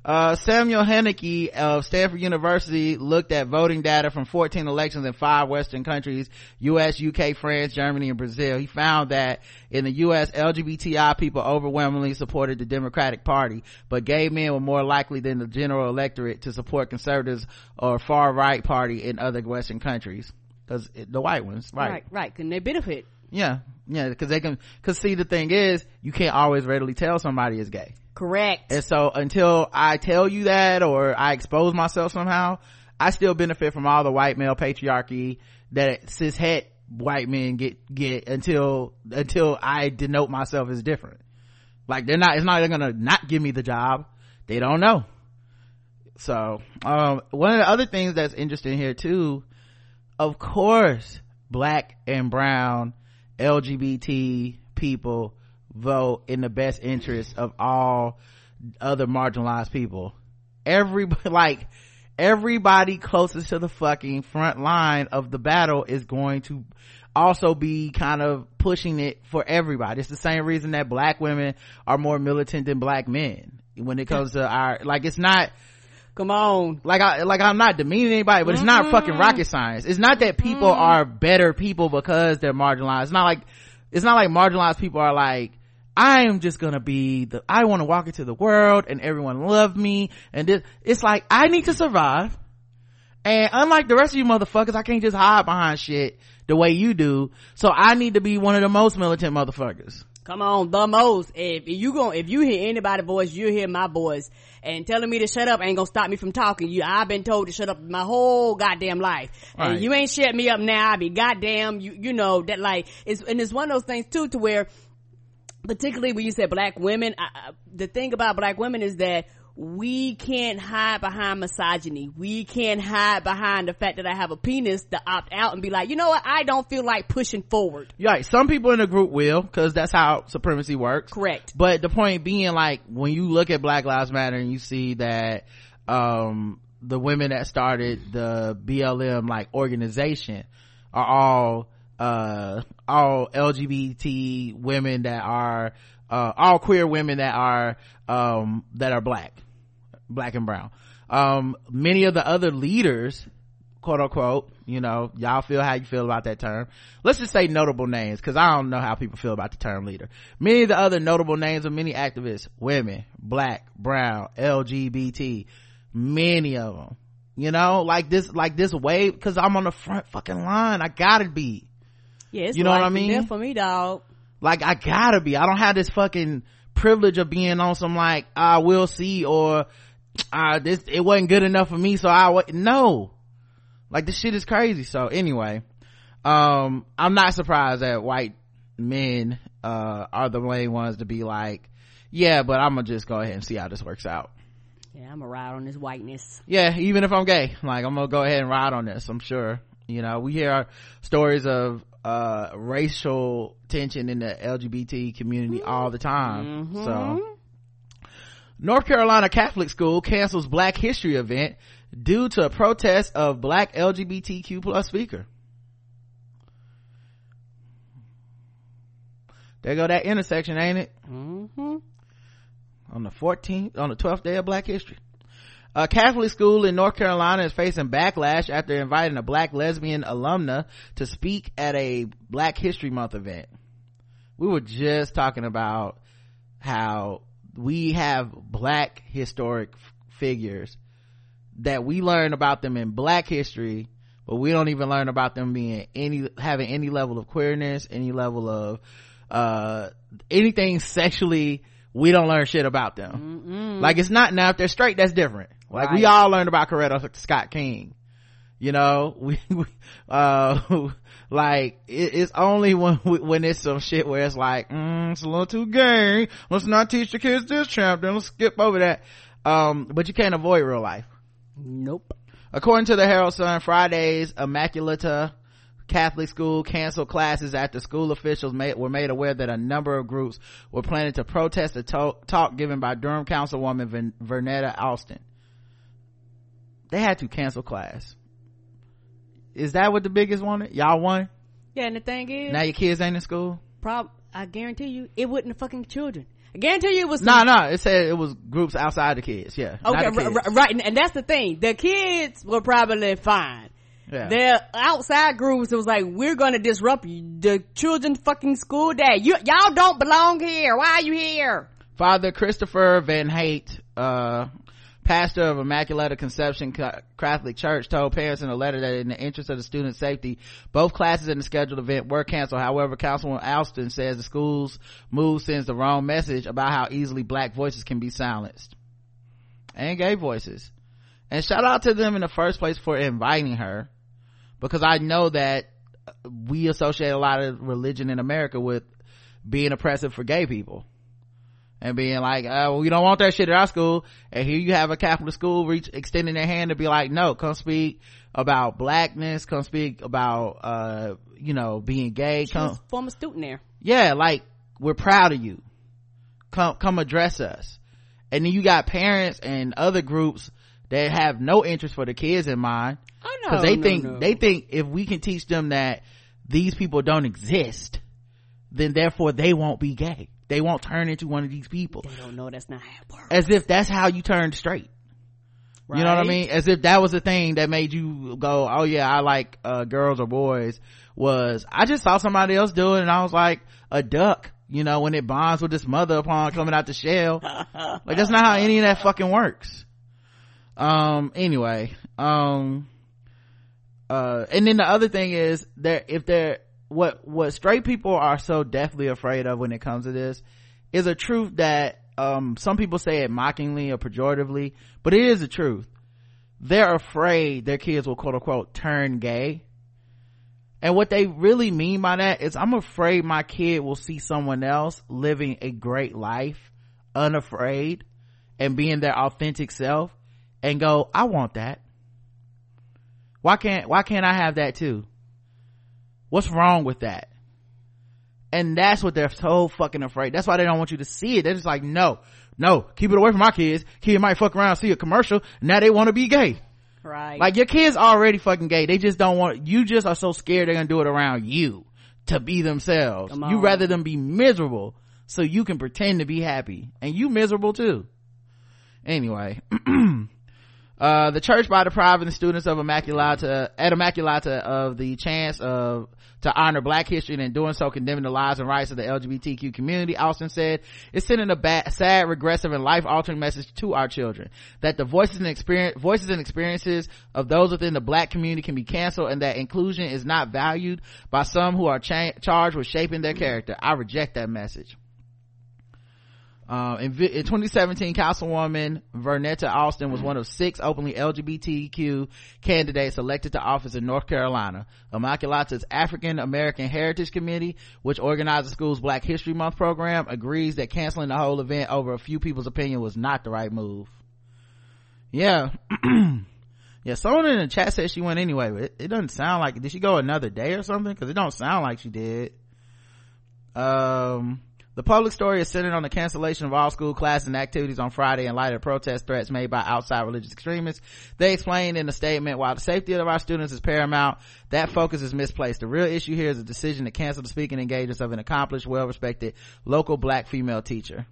Speaker 2: uh, samuel Henneke of stanford university looked at voting data from 14 elections in five western countries us uk france germany and brazil he found that in the us lgbti people overwhelmingly supported the democratic party but gay men were more likely than the general electorate to support conservatives or far right party in other western countries because the white ones
Speaker 1: Right. Right. Can they benefit?
Speaker 2: yeah yeah because they can because see the thing is you can't always readily tell somebody is gay
Speaker 1: Correct.
Speaker 2: and so until i tell you that or i expose myself somehow i still benefit from all the white male patriarchy that cis het white men get get until until i denote myself as different like they're not it's not they're gonna not give me the job they don't know so um one of the other things that's interesting here too of course black and brown lgbt people vote in the best interest of all other marginalized people. Everybody <laughs> like everybody closest to the fucking front line of the battle is going to also be kind of pushing it for everybody. It's the same reason that black women are more militant than black men when it comes to our like it's not
Speaker 1: Come on.
Speaker 2: like I like I'm not demeaning anybody, but it's not mm-hmm. fucking rocket science. It's not that people mm-hmm. are better people because they're marginalized. It's not like it's not like marginalized people are like I am just gonna be the I want to walk into the world and everyone love me and this it's like I need to survive. And unlike the rest of you motherfuckers, I can't just hide behind shit the way you do. So I need to be one of the most militant motherfuckers.
Speaker 1: Come on, the most. If you gon' if you hear anybody's voice, you hear my voice. And telling me to shut up ain't gonna stop me from talking. You, I've been told to shut up my whole goddamn life.
Speaker 2: Right.
Speaker 1: And you ain't shut me up now. I be goddamn, you, you know, that like, it's, and it's one of those things too to where particularly when you said black women, I, I, the thing about black women is that we can't hide behind misogyny. We can't hide behind the fact that I have a penis to opt out and be like, you know what? I don't feel like pushing forward.
Speaker 2: Right. Some people in the group will, cause that's how supremacy works.
Speaker 1: Correct.
Speaker 2: But the point being like, when you look at Black Lives Matter and you see that, um, the women that started the BLM like organization are all, uh, all LGBT women that are, uh, all queer women that are, um, that are black black and brown. Um, many of the other leaders, quote unquote, you know, y'all feel how you feel about that term. Let's just say notable names, cause I don't know how people feel about the term leader. Many of the other notable names of many activists, women, black, brown, LGBT, many of them. You know, like this, like this wave, cause I'm on the front fucking line. I gotta be.
Speaker 1: Yeah,
Speaker 2: you know what I mean?
Speaker 1: For me, dog.
Speaker 2: Like I gotta be. I don't have this fucking privilege of being on some like I will see or uh this it wasn't good enough for me so i no. Like this shit is crazy. So anyway um i'm not surprised that white men uh are the main ones to be like yeah but i'm gonna just go ahead and see how this works out.
Speaker 1: Yeah i'm gonna ride on this whiteness.
Speaker 2: Yeah even if i'm gay. Like i'm gonna go ahead and ride on this i'm sure. You know we hear stories of uh racial tension in the lgbt community all the time. Mm-hmm. so North Carolina Catholic School cancels Black History event due to a protest of black LGBTQ plus speaker. There go that intersection, ain't it? Mm-hmm. On the 14th, on the 12th day of Black History. A Catholic school in North Carolina is facing backlash after inviting a black lesbian alumna to speak at a Black History Month event. We were just talking about how we have black historic f- figures that we learn about them in black history but we don't even learn about them being any having any level of queerness any level of uh anything sexually we don't learn shit about them Mm-mm. like it's not now if they're straight that's different like right. we all learned about coretta scott king you know <laughs> we, we uh <laughs> like it, it's only when <laughs> when it's some shit where it's like mm, it's a little too gay. Let's not teach the kids this chapter let's skip over that. Um but you can't avoid real life.
Speaker 1: Nope.
Speaker 2: According to the herald sun friday's immaculata Catholic school canceled classes after school officials made, were made aware that a number of groups were planning to protest a talk given by Durham councilwoman Vern- Vernetta Alston. They had to cancel class is that what the biggest wanted y'all won
Speaker 1: yeah and the thing is
Speaker 2: now your kids ain't in school
Speaker 1: prob i guarantee you it wasn't the fucking children I guarantee you it was
Speaker 2: no no it said it was groups outside the kids yeah
Speaker 1: okay kids. R- right and that's the thing the kids were probably fine yeah. They're outside groups. It was like, we're gonna disrupt the children's fucking school day. You, y'all don't belong here. Why are you here?
Speaker 2: Father Christopher Van Haight, uh, pastor of Immaculata Conception Catholic Church told parents in a letter that in the interest of the students' safety, both classes in the scheduled event were canceled. However, Councilwoman Alston says the school's move sends the wrong message about how easily black voices can be silenced. And gay voices. And shout out to them in the first place for inviting her. Because I know that we associate a lot of religion in America with being oppressive for gay people and being like, uh, we don't want that shit at our school. And here you have a Catholic school reach, extending their hand to be like, no, come speak about blackness, come speak about, uh, you know, being gay.
Speaker 1: She come, former student there.
Speaker 2: Yeah, like, we're proud of you. Come, come address us. And then you got parents and other groups that have no interest for the kids in mind.
Speaker 1: I know. Cause
Speaker 2: they
Speaker 1: no,
Speaker 2: think,
Speaker 1: no.
Speaker 2: they think if we can teach them that these people don't exist, then therefore they won't be gay they won't turn into one of these people.
Speaker 1: They don't know that's not how it works.
Speaker 2: As if that's how you turned straight. Right. you know what i mean? As if that was the thing that made you go oh yeah i like uh, girls or boys was i just saw somebody else do it and i was like a duck you know when it bonds with its mother upon coming out the shell. <laughs> Like that's not how any of that fucking works. Um anyway um uh and then the other thing is that if they're what what straight people are so deathly afraid of when it comes to this is a truth that um, some people say it mockingly or pejoratively but it is a truth they're afraid their kids will quote unquote turn gay And what they really mean by that is I'm afraid my kid will see someone else living a great life, unafraid, and being their authentic self and go, I want that. Why can't, why can't I have that too? What's wrong with that? And that's what they're so fucking afraid. That's why they don't want you to see it. They're just like, no, no, keep it away from my kids. Kid might fuck around, see a commercial. Now they want to be gay.
Speaker 1: Right.
Speaker 2: Like your kids already fucking gay. They just don't want, you just are so scared they're gonna do it around you to be themselves. You rather them be miserable so you can pretend to be happy. And you miserable too. Anyway. <clears throat> uh, the church by depriving the students of Immaculata, at Immaculata of the chance of to honor black history and in doing so condemning the lives and rights of the LGBTQ community, Alston said, is sending a bad, sad, regressive, and life-altering message to our children. That the voices and experience, voices and experiences of those within the black community can be canceled and that inclusion is not valued by some who are cha- charged with shaping their character. I reject that message. Uh, in, in, 2017, Councilwoman Vernetta Alston was one of six openly LGBTQ candidates elected to office in North Carolina. Immaculata's African American Heritage Committee, which organizes the school's Black History Month program, agrees that canceling the whole event over a few people's opinion was not the right move. Yeah. <clears throat> yeah, someone in the chat said she went anyway, but it, it doesn't sound like, did she go another day or something? Cause it don't sound like she did. Um, the public story is centered on the cancellation of all school classes and activities on Friday in light of protest threats made by outside religious extremists. They explained in a statement, while the safety of our students is paramount, that focus is misplaced. The real issue here is a decision to cancel the speaking engagements of an accomplished, well-respected local black female teacher.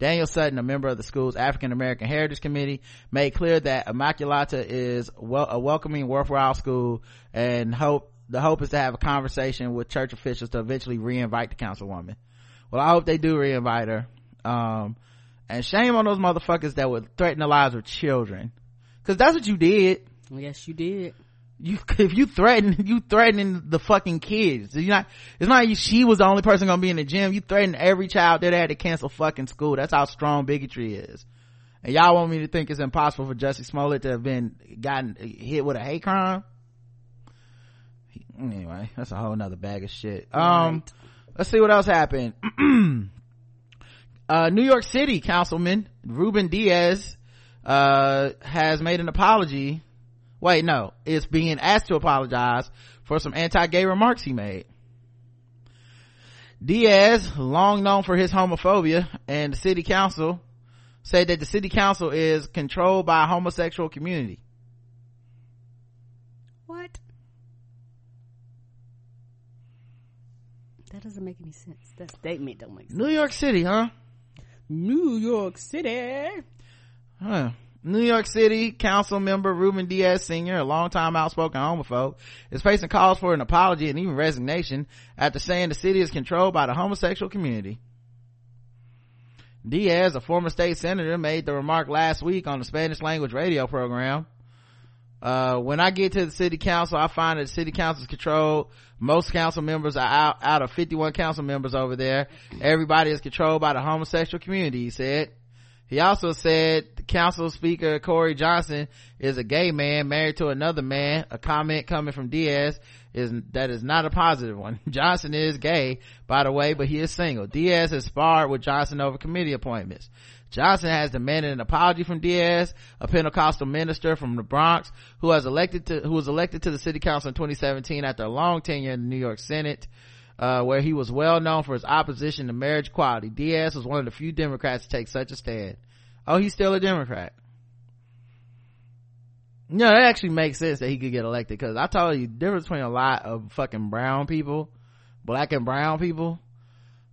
Speaker 2: Daniel Sutton, a member of the school's African American Heritage Committee, made clear that Immaculata is a welcoming, worthwhile school and hope, the hope is to have a conversation with church officials to eventually re-invite the councilwoman well i hope they do re-invite her. Um and shame on those motherfuckers that would threaten the lives of children. Because that's what you did.
Speaker 1: Yes you did.
Speaker 2: You <laughs> if you threaten you threatening the fucking kids. You not it's not like she was the only person gonna be in the gym. You threatened every child that had to cancel fucking school. That's how strong bigotry is. And y'all want me to think it's impossible for Jussie Smollett to have been gotten hit with a hate crime? Anyway that's a whole nother bag of shit. Um right let's see what else happened. <clears throat> Uh, new york city councilman ruben diaz uh, has made an apology. Wait no. It's being asked to apologize for some anti-gay remarks he made. Diaz long known for his homophobia and the city council said that the city council is controlled by a homosexual community
Speaker 1: That doesn't make any sense. That statement don't make sense.
Speaker 2: New York City, huh?
Speaker 1: New York City.
Speaker 2: Huh. New York City Council member Ruben Diaz Sr., a longtime outspoken homophobe, is facing calls for an apology and even resignation after saying the city is controlled by the homosexual community. Diaz, a former state senator, made the remark last week on the Spanish language radio program uh, when I get to the city council, I find that the city council is controlled. Most council members are out, out of 51 council members over there. Everybody is controlled by the homosexual community, he said. He also said the council speaker Corey Johnson is a gay man married to another man. A comment coming from Diaz is that is not a positive one. <laughs> Johnson is gay, by the way, but he is single. Diaz has sparred with Johnson over committee appointments. Johnson has demanded an apology from Diaz, a Pentecostal minister from the Bronx who has elected to, who was elected to the city council in 2017 after a long tenure in the New York Senate. Uh, where he was well known for his opposition to marriage equality. Diaz was one of the few Democrats to take such a stand. Oh, he's still a Democrat. No, that actually makes sense that he could get elected because I told you the difference between a lot of fucking brown people, black and brown people,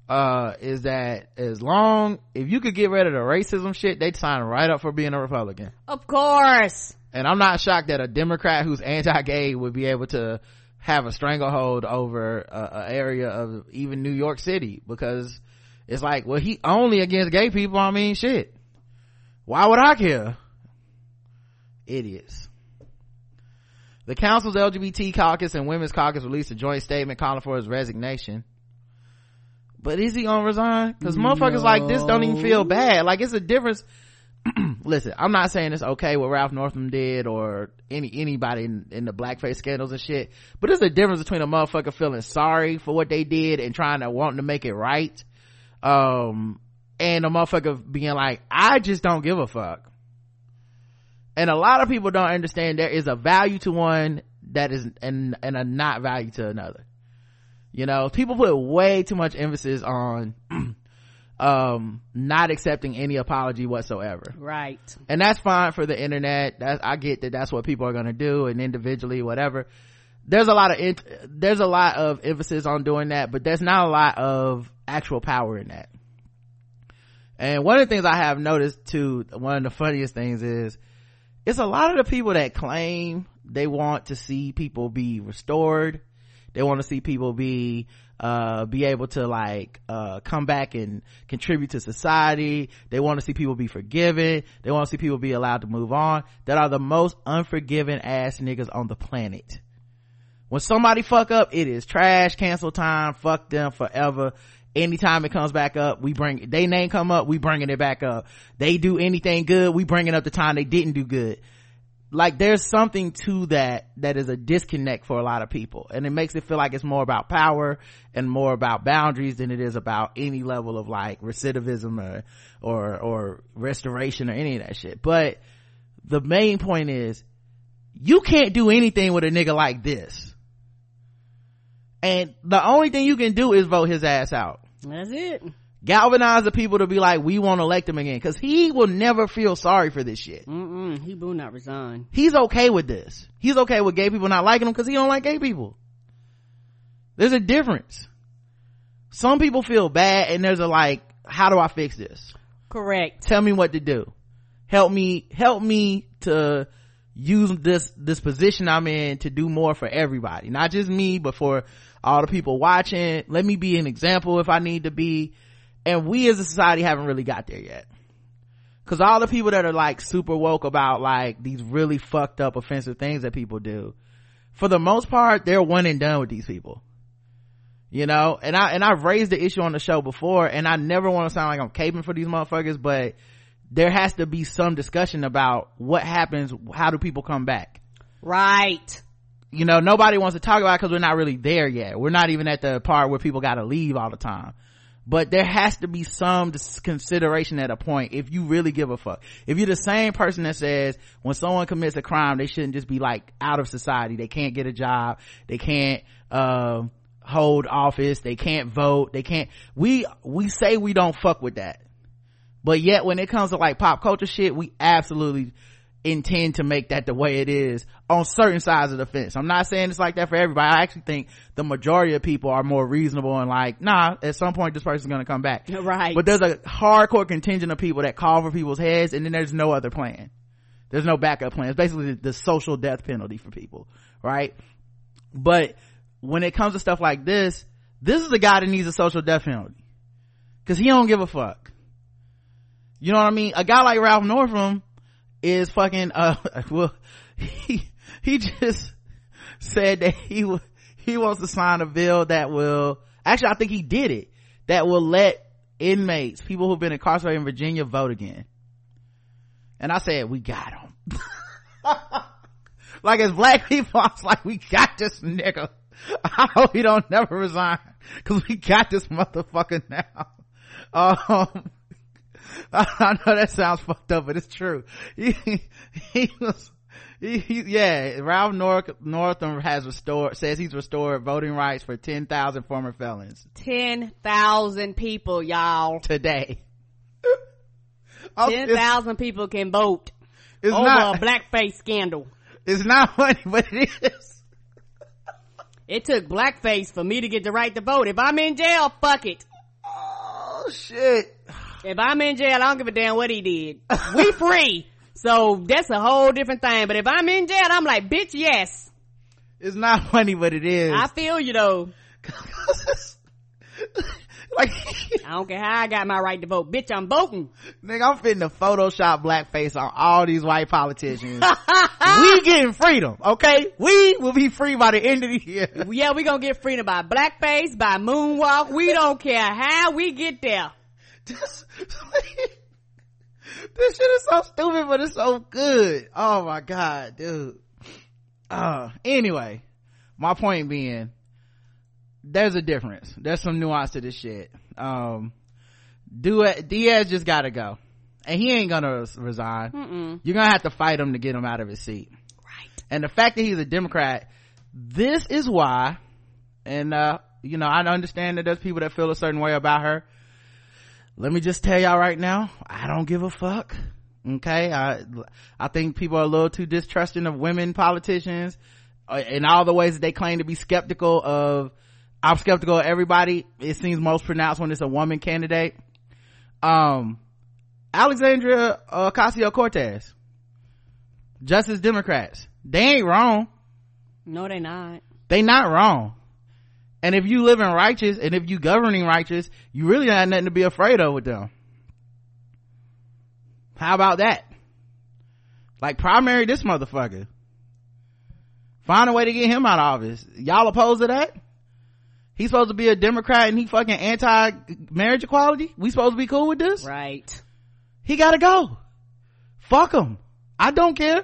Speaker 2: uh is that as long if you could get rid of the racism shit they'd sign right up for being a republican.
Speaker 1: Of course.
Speaker 2: And i'm not shocked that a democrat who's anti-gay would be able to have a stranglehold over a, a area of even new york city because it's like well he only against gay people i mean shit. Why would i care? Idiots. The council's lgbt caucus and women's caucus released a joint statement calling for his resignation but is he gonna resign because motherfuckers no. like this don't even feel bad like it's a difference <clears throat> listen, I'm not saying it's okay what Ralph Northam did or any anybody in, in the blackface scandals and shit, but there's a difference between a motherfucker feeling sorry for what they did and trying to wanting to make it right, um, and a motherfucker being like, I just don't give a fuck. And a lot of people don't understand there is a value to one that is and and a not value to another. You know, people put way too much emphasis on <clears throat> um not accepting any apology whatsoever.
Speaker 1: Right.
Speaker 2: And that's fine for the internet. That i get that that's what people are going to do and individually whatever. There's a lot of there's a lot of emphasis on doing that but there's not a lot of actual power in that. And one of the things i have noticed too one of the funniest things is it's a lot of the people that claim they want to see people be restored they want to see people be uh, be able to like uh, come back and contribute to society. They want to see people be forgiven. They want to see people be allowed to move on. That are the most unforgiving ass niggas on the planet. When somebody fuck up it is trash cancel time fuck them forever. Anytime it comes back up we bring they name come up we bringing it back up. They do anything good we bringing up the time they didn't do good like there's something to that that is a disconnect for a lot of people. And it makes it feel like it's more about power and more about boundaries than it is about any level of like recidivism or or or restoration or any of that shit. But the main point is you can't do anything with a nigga like this. And the only thing you can do is vote his ass out.
Speaker 1: That's it
Speaker 2: galvanize the people to be like, we won't elect him again. Cause he will never feel sorry for this shit.
Speaker 1: Mm-mm, he will not resign.
Speaker 2: He's okay with this. He's okay with gay people not liking him cause he don't like gay people. There's a difference. Some people feel bad and there's a like, how do I fix this?
Speaker 1: Correct.
Speaker 2: Tell me what to do. Help me, help me to use this, this position I'm in to do more for everybody. Not just me, but for all the people watching. Let me be an example if I need to be and we as a society haven't really got there yet. Because all the people that are like super woke about like these really fucked up offensive things that people do for the most part they're one and done with these people. You know? And i and i've raised the issue on the show before and i never want to sound like i'm caping for these motherfuckers but there has to be some discussion about what happens how do people come back?
Speaker 1: Right.
Speaker 2: You know nobody wants to talk about because we're not really there yet. We're not even at the part where people got to leave all the time but there has to be some consideration at a point if you really give a fuck. If you're the same person that says when someone commits a crime they shouldn't just be like out of society. They can't get a job. They can't uh, hold office. They can't vote. They can't we we say we don't fuck with that. But yet when it comes to like pop culture shit we absolutely intend to make that the way it is on certain sides of the fence. I'm not saying it's like that for everybody. I actually think the majority of people are more reasonable and like, nah, at some point this person's gonna come back.
Speaker 1: Right.
Speaker 2: But there's a hardcore contingent of people that call for people's heads and then there's no other plan. There's no backup plan. It's basically the, the social death penalty for people, right? But when it comes to stuff like this, this is a guy that needs a social death penalty. Cause he don't give a fuck. You know what I mean? A guy like Ralph Northam, is fucking uh <laughs> well he he just said that he he wants to sign a bill that will actually I think he did it that will let inmates people who've been incarcerated in Virginia vote again. And I said we got him <laughs> like as black people I was like we got this nigga. <laughs> I hope he don't never resign because we got this motherfucker now. Um <laughs> I know that sounds fucked up, but it's true. <laughs> He, he was, he, he, yeah, Ralph North, Northam has restored, says he's restored voting rights for 10,000 former felons.
Speaker 1: 10,000 people, y'all.
Speaker 2: Today. <laughs>
Speaker 1: 10,000 people can vote
Speaker 2: it's
Speaker 1: over
Speaker 2: not,
Speaker 1: a blackface scandal.
Speaker 2: It's not funny, but it is.
Speaker 1: It took blackface for me to get the right to vote. If I'm in jail, fuck it.
Speaker 2: Oh shit.
Speaker 1: If I'm in jail, I don't give a damn what he did. We <laughs> free. So that's a whole different thing. But if I'm in jail, I'm like, bitch, yes.
Speaker 2: It's not <laughs> funny, but it is.
Speaker 1: I feel you though. <laughs>
Speaker 2: like,
Speaker 1: I don't care how I got my right to vote. Bitch, I'm voting.
Speaker 2: Nigga, I'm fitting to Photoshop blackface on all these white politicians. we getting freedom, okay? We will be free by the end of the year.
Speaker 1: Yeah, we gonna get freedom by blackface, by moonwalk. We don't care how we get there.
Speaker 2: Just, <laughs> this shit is so stupid, but it's so good. Oh my god, dude. Uh, anyway, my point being, there's a difference. There's some nuance to this shit. Um, Diaz just gotta go. And he ain't gonna resign. Mm-mm. You're gonna have to fight him to get him out of his seat.
Speaker 1: Right.
Speaker 2: And the fact that he's a Democrat, this is why, and uh, you know, I understand that there's people that feel a certain way about her. Let me just tell y'all right now, I don't give a fuck. Okay. I, I think people are a little too distrusting of women politicians uh, in all the ways that they claim to be skeptical of I'm skeptical of everybody. It seems most pronounced when it's a woman candidate. Um, Alexandria Ocasio-Cortez, Justice Democrats, they ain't wrong.
Speaker 1: No, they not.
Speaker 2: They not wrong. And if you live in righteous and if you governing righteous, you really have nothing to be afraid of with them. How about that? Like primary this motherfucker. Find a way to get him out of office. Y'all opposed to that? He's supposed to be a Democrat and he fucking anti marriage equality. We supposed to be cool with this?
Speaker 1: Right.
Speaker 2: He gotta go. Fuck him. I don't care.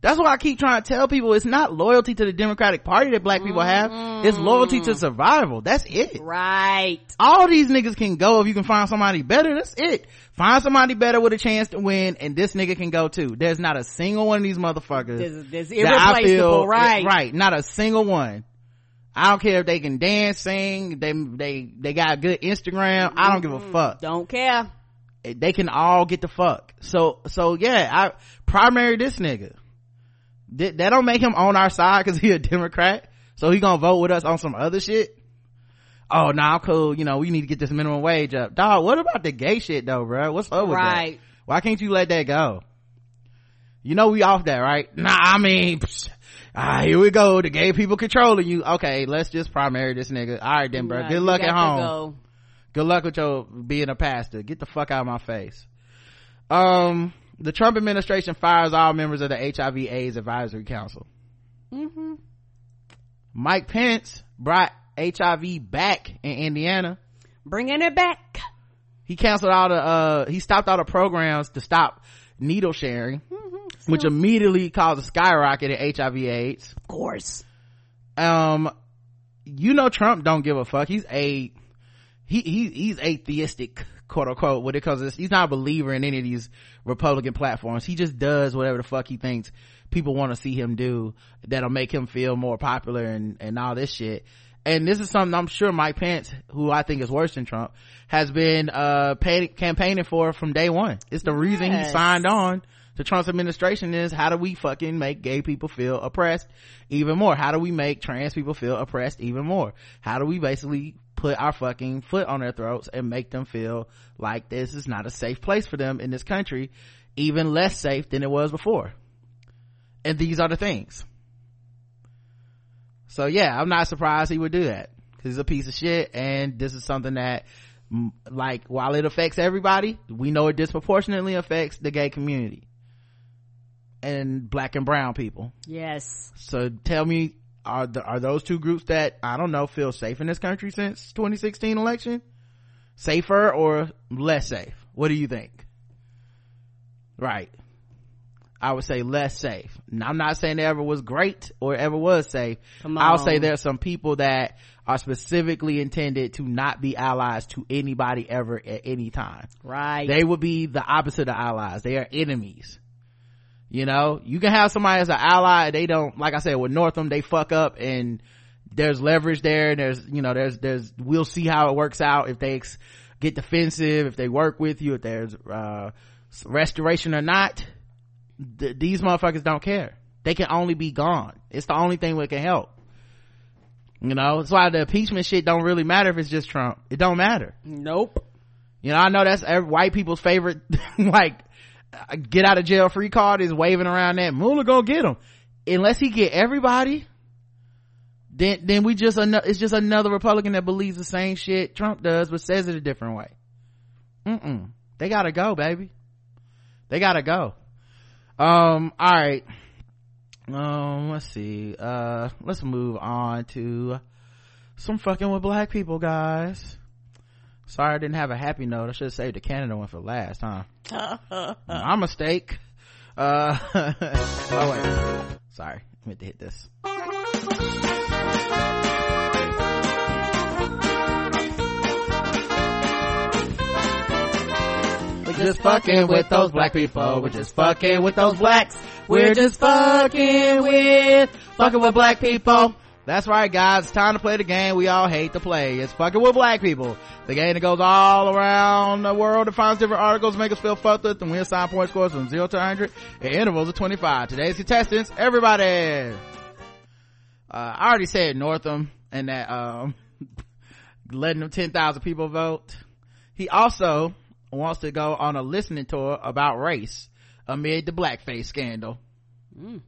Speaker 2: That's why I keep trying to tell people it's not loyalty to the Democratic Party that black people have. Mm. It's loyalty to survival. That's it.
Speaker 1: Right.
Speaker 2: All these niggas can go if you can find somebody better. That's it. Find somebody better with a chance to win and this nigga can go too. There's not a single one of these motherfuckers.
Speaker 1: This, there's irreplaceable, feel, right?
Speaker 2: Right. Not a single one. I don't care if they can dance, sing, they, they, they got a good Instagram. I don't give a fuck.
Speaker 1: Don't care.
Speaker 2: They can all get the fuck. So, so yeah, I primary this nigga. That, that don't make him on our side cause he a <laughs> Democrat. So he gonna vote with us on some other shit. Oh, nah, I'm cool. You know, we need to get this minimum wage up. Dog, what about the gay shit though, bro? What's up with right. that? Why can't you let that go? You know we off that, right? Nah, I mean, psh, ah, here we go. The gay people controlling you. Okay, let's just primary this nigga. All right, then, bro. Good luck at home. Go. Good luck with your being a pastor. Get the fuck out of my face. Um, the Trump administration fires all members of the HIV/AIDS Advisory Council. Mm-hmm. Mike Pence brought HIV back in Indiana.
Speaker 1: Bringing it back.
Speaker 2: He canceled all the, uh, he stopped all the programs to stop needle sharing. Mm-hmm which immediately caused a skyrocket in HIV AIDS.
Speaker 1: Of course.
Speaker 2: Um, you know Trump don't give a fuck. He's a, he, he, he's atheistic, quote unquote, with it cause he's not a believer in any of these Republican platforms. He just does whatever the fuck he thinks people want to see him do that'll make him feel more popular and, and all this shit. And this is something I'm sure Mike Pence, who I think is worse than Trump, has been, uh, pay, campaigning for from day one. It's the yes. reason he signed on to Trump's administration is how do we fucking make gay people feel oppressed even more? How do we make trans people feel oppressed even more? How do we basically put our fucking foot on their throats and make them feel like this is not a safe place for them in this country, even less safe than it was before? And these are the things. So yeah, I'm not surprised he would do that. Cause he's a piece of shit and this is something that like while it affects everybody, we know it disproportionately affects the gay community and black and brown people.
Speaker 1: Yes.
Speaker 2: So tell me, are the, are those two groups that I don't know feel safe in this country since 2016 election? Safer or less safe? What do you think? Right. I would say less safe. Now, I'm not saying it ever was great or ever was safe. I'll say there are some people that are specifically intended to not be allies to anybody ever at any time.
Speaker 1: Right.
Speaker 2: They would be the opposite of allies. They are enemies you know you can have somebody as an ally they don't like i said with northam they fuck up and there's leverage there. And there's you know there's there's we'll see how it works out. If they ex- get defensive if they work with you if there's uh, restoration or not th- these motherfuckers don't care. They can only be gone. It's the only thing that can help. You know that's why the impeachment shit don't really matter if it's just trump. It don't matter.
Speaker 1: Nope.
Speaker 2: You know i know that's white people's favorite <laughs> like get out of jail free card is waving around that Mueller gonna get him. Unless he get everybody, then then we just it's just another Republican that believes the same shit Trump does, but says it a different way. Mm-mm. They gotta go, baby. They gotta go. Um, all right. Um, let's see. Uh, let's move on to some fucking with black people, guys. Sorry I didn't have a happy note. I should have saved the Canada one for last, huh? <laughs> My mistake. Uh, <laughs> oh wait. Sorry. I meant to hit this. We're just fucking with those black people. We're just fucking with those blacks. We're just fucking with, fucking with black people. That's right, guys. It's time to play the game we all hate to play. It's fucking with black people. The game that goes all around the world and finds different articles, make us feel fucked up, and we assign point scores from 0 to 100 in intervals of 25. Today's contestants, everybody. Uh, I already said Northam and that, um, <laughs> letting them 10,000 people vote. He also wants to go on a listening tour about race amid the blackface scandal. Mm.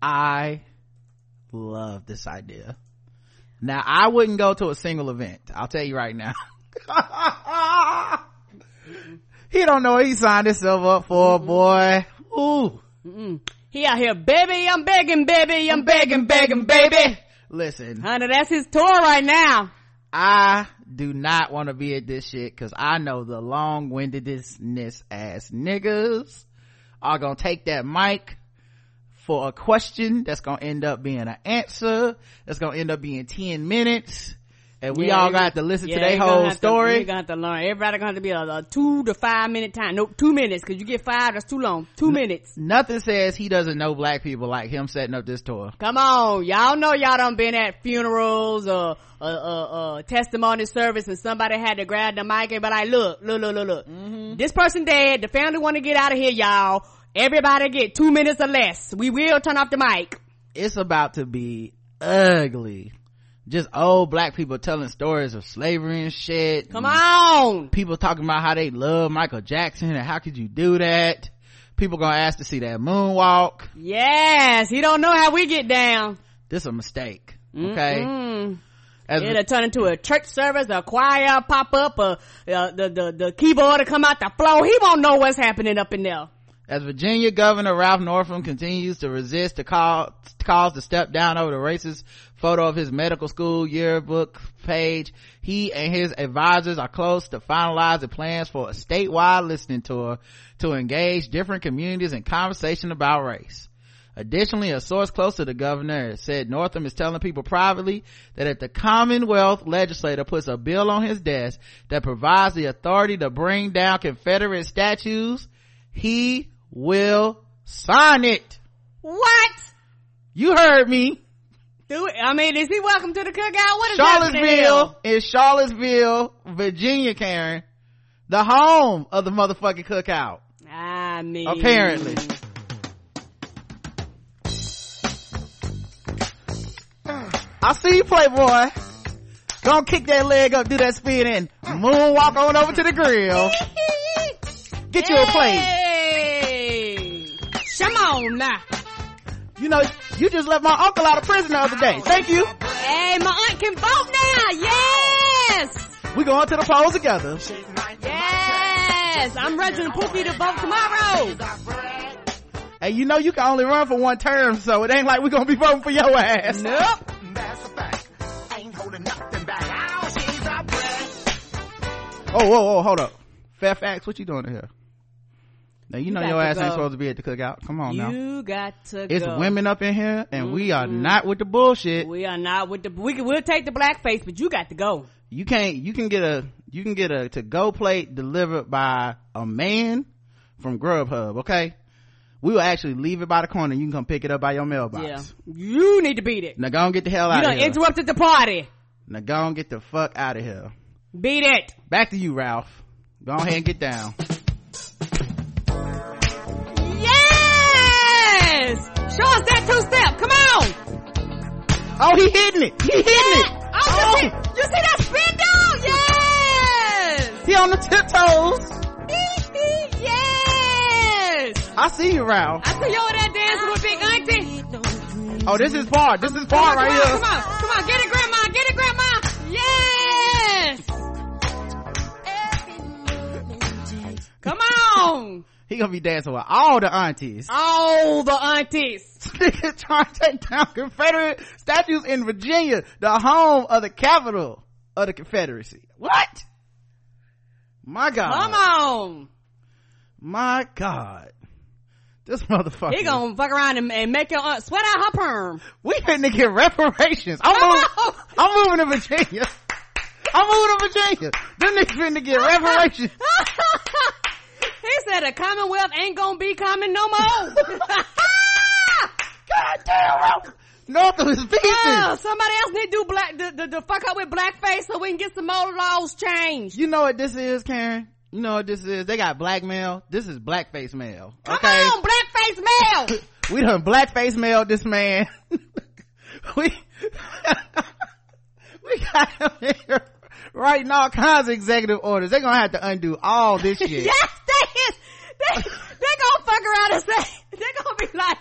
Speaker 2: I love this idea. Now, I wouldn't go to a single event. I'll tell you right now. <laughs> he don't know what he signed himself up for, mm boy. Ooh.
Speaker 1: Mm-mm. He out here, baby, I'm begging, baby, I'm begging, begging, baby.
Speaker 2: Listen.
Speaker 1: Honey, that's his tour right now.
Speaker 2: I do not want to be at this shit because I know the long-windedness ass niggas are gonna take that mic for a question that's gonna end up being an answer that's gonna end up being 10 minutes and we yeah, all got to listen yeah, to their whole story.
Speaker 1: Gonna have to learn. Everybody gonna have to be a, a two to five minute time. No, two minutes, cause you get five, that's too long. Two N- minutes.
Speaker 2: Nothing says he doesn't know black people like him setting up this tour.
Speaker 1: Come on, y'all know y'all done been at funerals or, uh, uh, uh, testimony service and somebody had to grab the mic and be like, look, look, look, look, look. Mm-hmm. This person dead, the family wanna get out of here, y'all. Everybody get two minutes or less. We will turn off the mic.
Speaker 2: It's about to be ugly just old black people telling stories of slavery and shit.
Speaker 1: Come on!
Speaker 2: People talking about how they love Michael Jackson and how could you do that? People gonna ask to see that moonwalk.
Speaker 1: Yes, he don't know how we get down.
Speaker 2: This a mistake. Okay.
Speaker 1: mm As It'll turn into a church service, a choir pop up, a, uh, the, the, the keyboard to come out the floor. He won't know what's happening up in there.
Speaker 2: As Virginia Governor Ralph Northam continues to resist the call, calls to step down over the racist photo of his medical school yearbook page, he and his advisors are close to finalizing plans for a statewide listening tour to engage different communities in conversation about race. Additionally, a source close to the governor said Northam is telling people privately that if the Commonwealth legislator puts a bill on his desk that provides the authority to bring down Confederate statues, he will sign it.
Speaker 1: What?
Speaker 2: You heard me.
Speaker 1: Do it. I mean, is he welcome to the cookout? What is
Speaker 2: Charlottesville is Charlottesville, Virginia, Karen. The home of the motherfucking cookout.
Speaker 1: Ah, I mean.
Speaker 2: Apparently. I see you, Playboy. Gonna kick that leg up, do that spin, and moonwalk on over to the grill. <laughs> Get you a plate.
Speaker 1: Come on now.
Speaker 2: You know, you just let my uncle out of prison the other day. Thank you.
Speaker 1: Hey, my aunt can vote now. Yes.
Speaker 2: We going to the polls together.
Speaker 1: Yes. I'm registering Pookie to vote tomorrow.
Speaker 2: Hey, you know you can only run for one term, so it ain't like we're gonna be voting for your ass.
Speaker 1: Nope. That's a fact. Ain't holding nothing back.
Speaker 2: Oh, she's a breath. Oh, whoa, whoa, hold up. Fairfax, what you doing here? Now you, you know your ass go. ain't supposed to be at the cookout. Come on
Speaker 1: you
Speaker 2: now.
Speaker 1: You got to go.
Speaker 2: it's
Speaker 1: go.
Speaker 2: women up in here and mm-hmm. we are not with the bullshit.
Speaker 1: We are not with the, we can, we'll take the blackface, but you got to go.
Speaker 2: You can't, you can get a, you can get a to go plate delivered by a man from Grubhub, okay? We will actually leave it by the corner. You can come pick it up by your mailbox. Yeah.
Speaker 1: You need to beat it.
Speaker 2: Now go and get the hell out
Speaker 1: of here. You interrupted the party.
Speaker 2: Now go and get the fuck out of here.
Speaker 1: Beat it.
Speaker 2: Back to you, Ralph. Go ahead and get down.
Speaker 1: Show us that two step. Come on.
Speaker 2: Oh, he hitting it. He hitting yeah. it.
Speaker 1: Oh, oh. You, see, you see that spin down? Yes.
Speaker 2: He on the tiptoes. <laughs>
Speaker 1: yes.
Speaker 2: I see you, Ralph.
Speaker 1: I see you over there dancing with Big Auntie.
Speaker 2: Oh, this is part. This is part right
Speaker 1: on,
Speaker 2: here.
Speaker 1: Come on, come on, get it, grandma, get it, grandma. Yes. Come on.
Speaker 2: He gonna be dancing with all the aunties. <laughs>
Speaker 1: All the aunties.
Speaker 2: Nigga trying to take down Confederate statues in Virginia, the home of the capital of the Confederacy. What? My God.
Speaker 1: Come on.
Speaker 2: My God. This motherfucker.
Speaker 1: He gonna fuck around and, and make your aunt sweat out her perm.
Speaker 2: We finna get reparations. I'm moving. I'm moving to Virginia. I'm moving to Virginia. Them niggas finna get <laughs> reparations. <laughs>
Speaker 1: he said the Commonwealth ain't gonna be coming no more. <laughs>
Speaker 2: God damn. North of his pieces.
Speaker 1: Oh, somebody else need to do black, the, the, the fuck up with blackface so we can get some more laws changed.
Speaker 2: You know what this is, Karen? You know what this is? They got blackmail. This is blackface mail.
Speaker 1: Come
Speaker 2: Okay.
Speaker 1: on, blackface male. <laughs>
Speaker 2: we done blackface mailed this man. <laughs> we, we got him here writing all kinds of executive orders. They're gonna have to undo all this <laughs> shit.
Speaker 1: yes, they is. They, they gonna fuck around and say, <laughs> they gonna be like,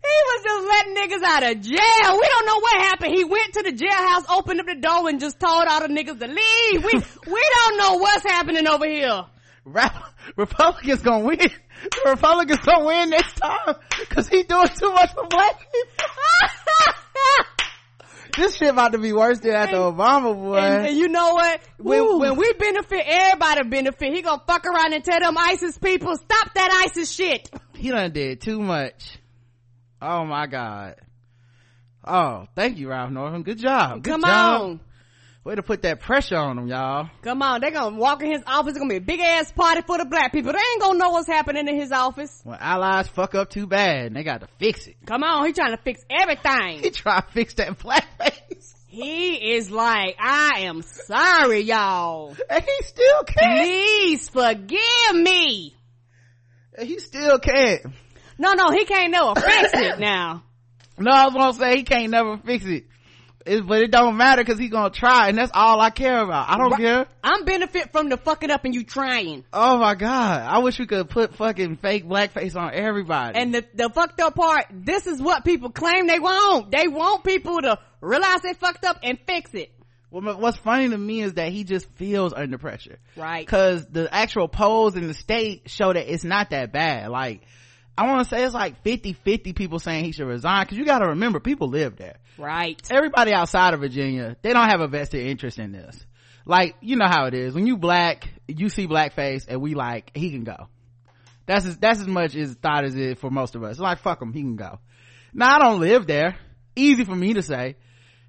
Speaker 1: he was just letting niggas out of jail. We don't know what happened. He went to the jailhouse, opened up the door and just told all the niggas to leave. We, <laughs> we don't know what's happening over here.
Speaker 2: Republicans gonna win. The Republicans gonna win next time because he doing too much for black people. This shit about to be worse than after Obama, boy.
Speaker 1: And, and you know what? When, when we benefit, everybody benefit. He gonna fuck around and tell them ISIS people, stop that ISIS shit.
Speaker 2: he done did too much. Oh my god. Oh, thank you, Ralph Northam. Good job. Good
Speaker 1: Come
Speaker 2: job.
Speaker 1: on.
Speaker 2: Way to put that pressure on him, y'all.
Speaker 1: Come on. They gonna walk in his office. It's gonna be a big ass party for the black people. They ain't gonna know what's happening in his office.
Speaker 2: When allies fuck up too bad, they got to fix it.
Speaker 1: Come on. He trying to fix everything.
Speaker 2: He
Speaker 1: everything.
Speaker 2: try to fix that <laughs> blackface.
Speaker 1: he is like, I am sorry, y'all.
Speaker 2: And he still can't.
Speaker 1: Please forgive me.
Speaker 2: And He still can't.
Speaker 1: No, no, he can't never fix it <coughs> now.
Speaker 2: No, I was gonna say he can't never fix it. It- but it don't matter because he's gonna try and that's all I care about. I don't
Speaker 1: Right.
Speaker 2: care.
Speaker 1: I'm benefit from the fucking up and you trying.
Speaker 2: Oh my god. I wish we could put fucking fake blackface on everybody.
Speaker 1: And the, the fucked up part, this is what people claim they want. They want people to realize they fucked up and fix it.
Speaker 2: Well, what's funny to me is that he just feels under pressure.
Speaker 1: Right.
Speaker 2: Cause the actual polls in the state show that it's not that bad. Like, I want to say it's like 50-50 people saying he should resign. Cause you gotta remember, people live there.
Speaker 1: Right.
Speaker 2: Everybody outside of Virginia, they don't have a vested interest in this. Like, you know how it is. When you black, you see blackface and we like, he can go. That's as, that's as much as thought as it for most of us. Like, fuck him, he can go. Now, I don't live there. Easy for me to say.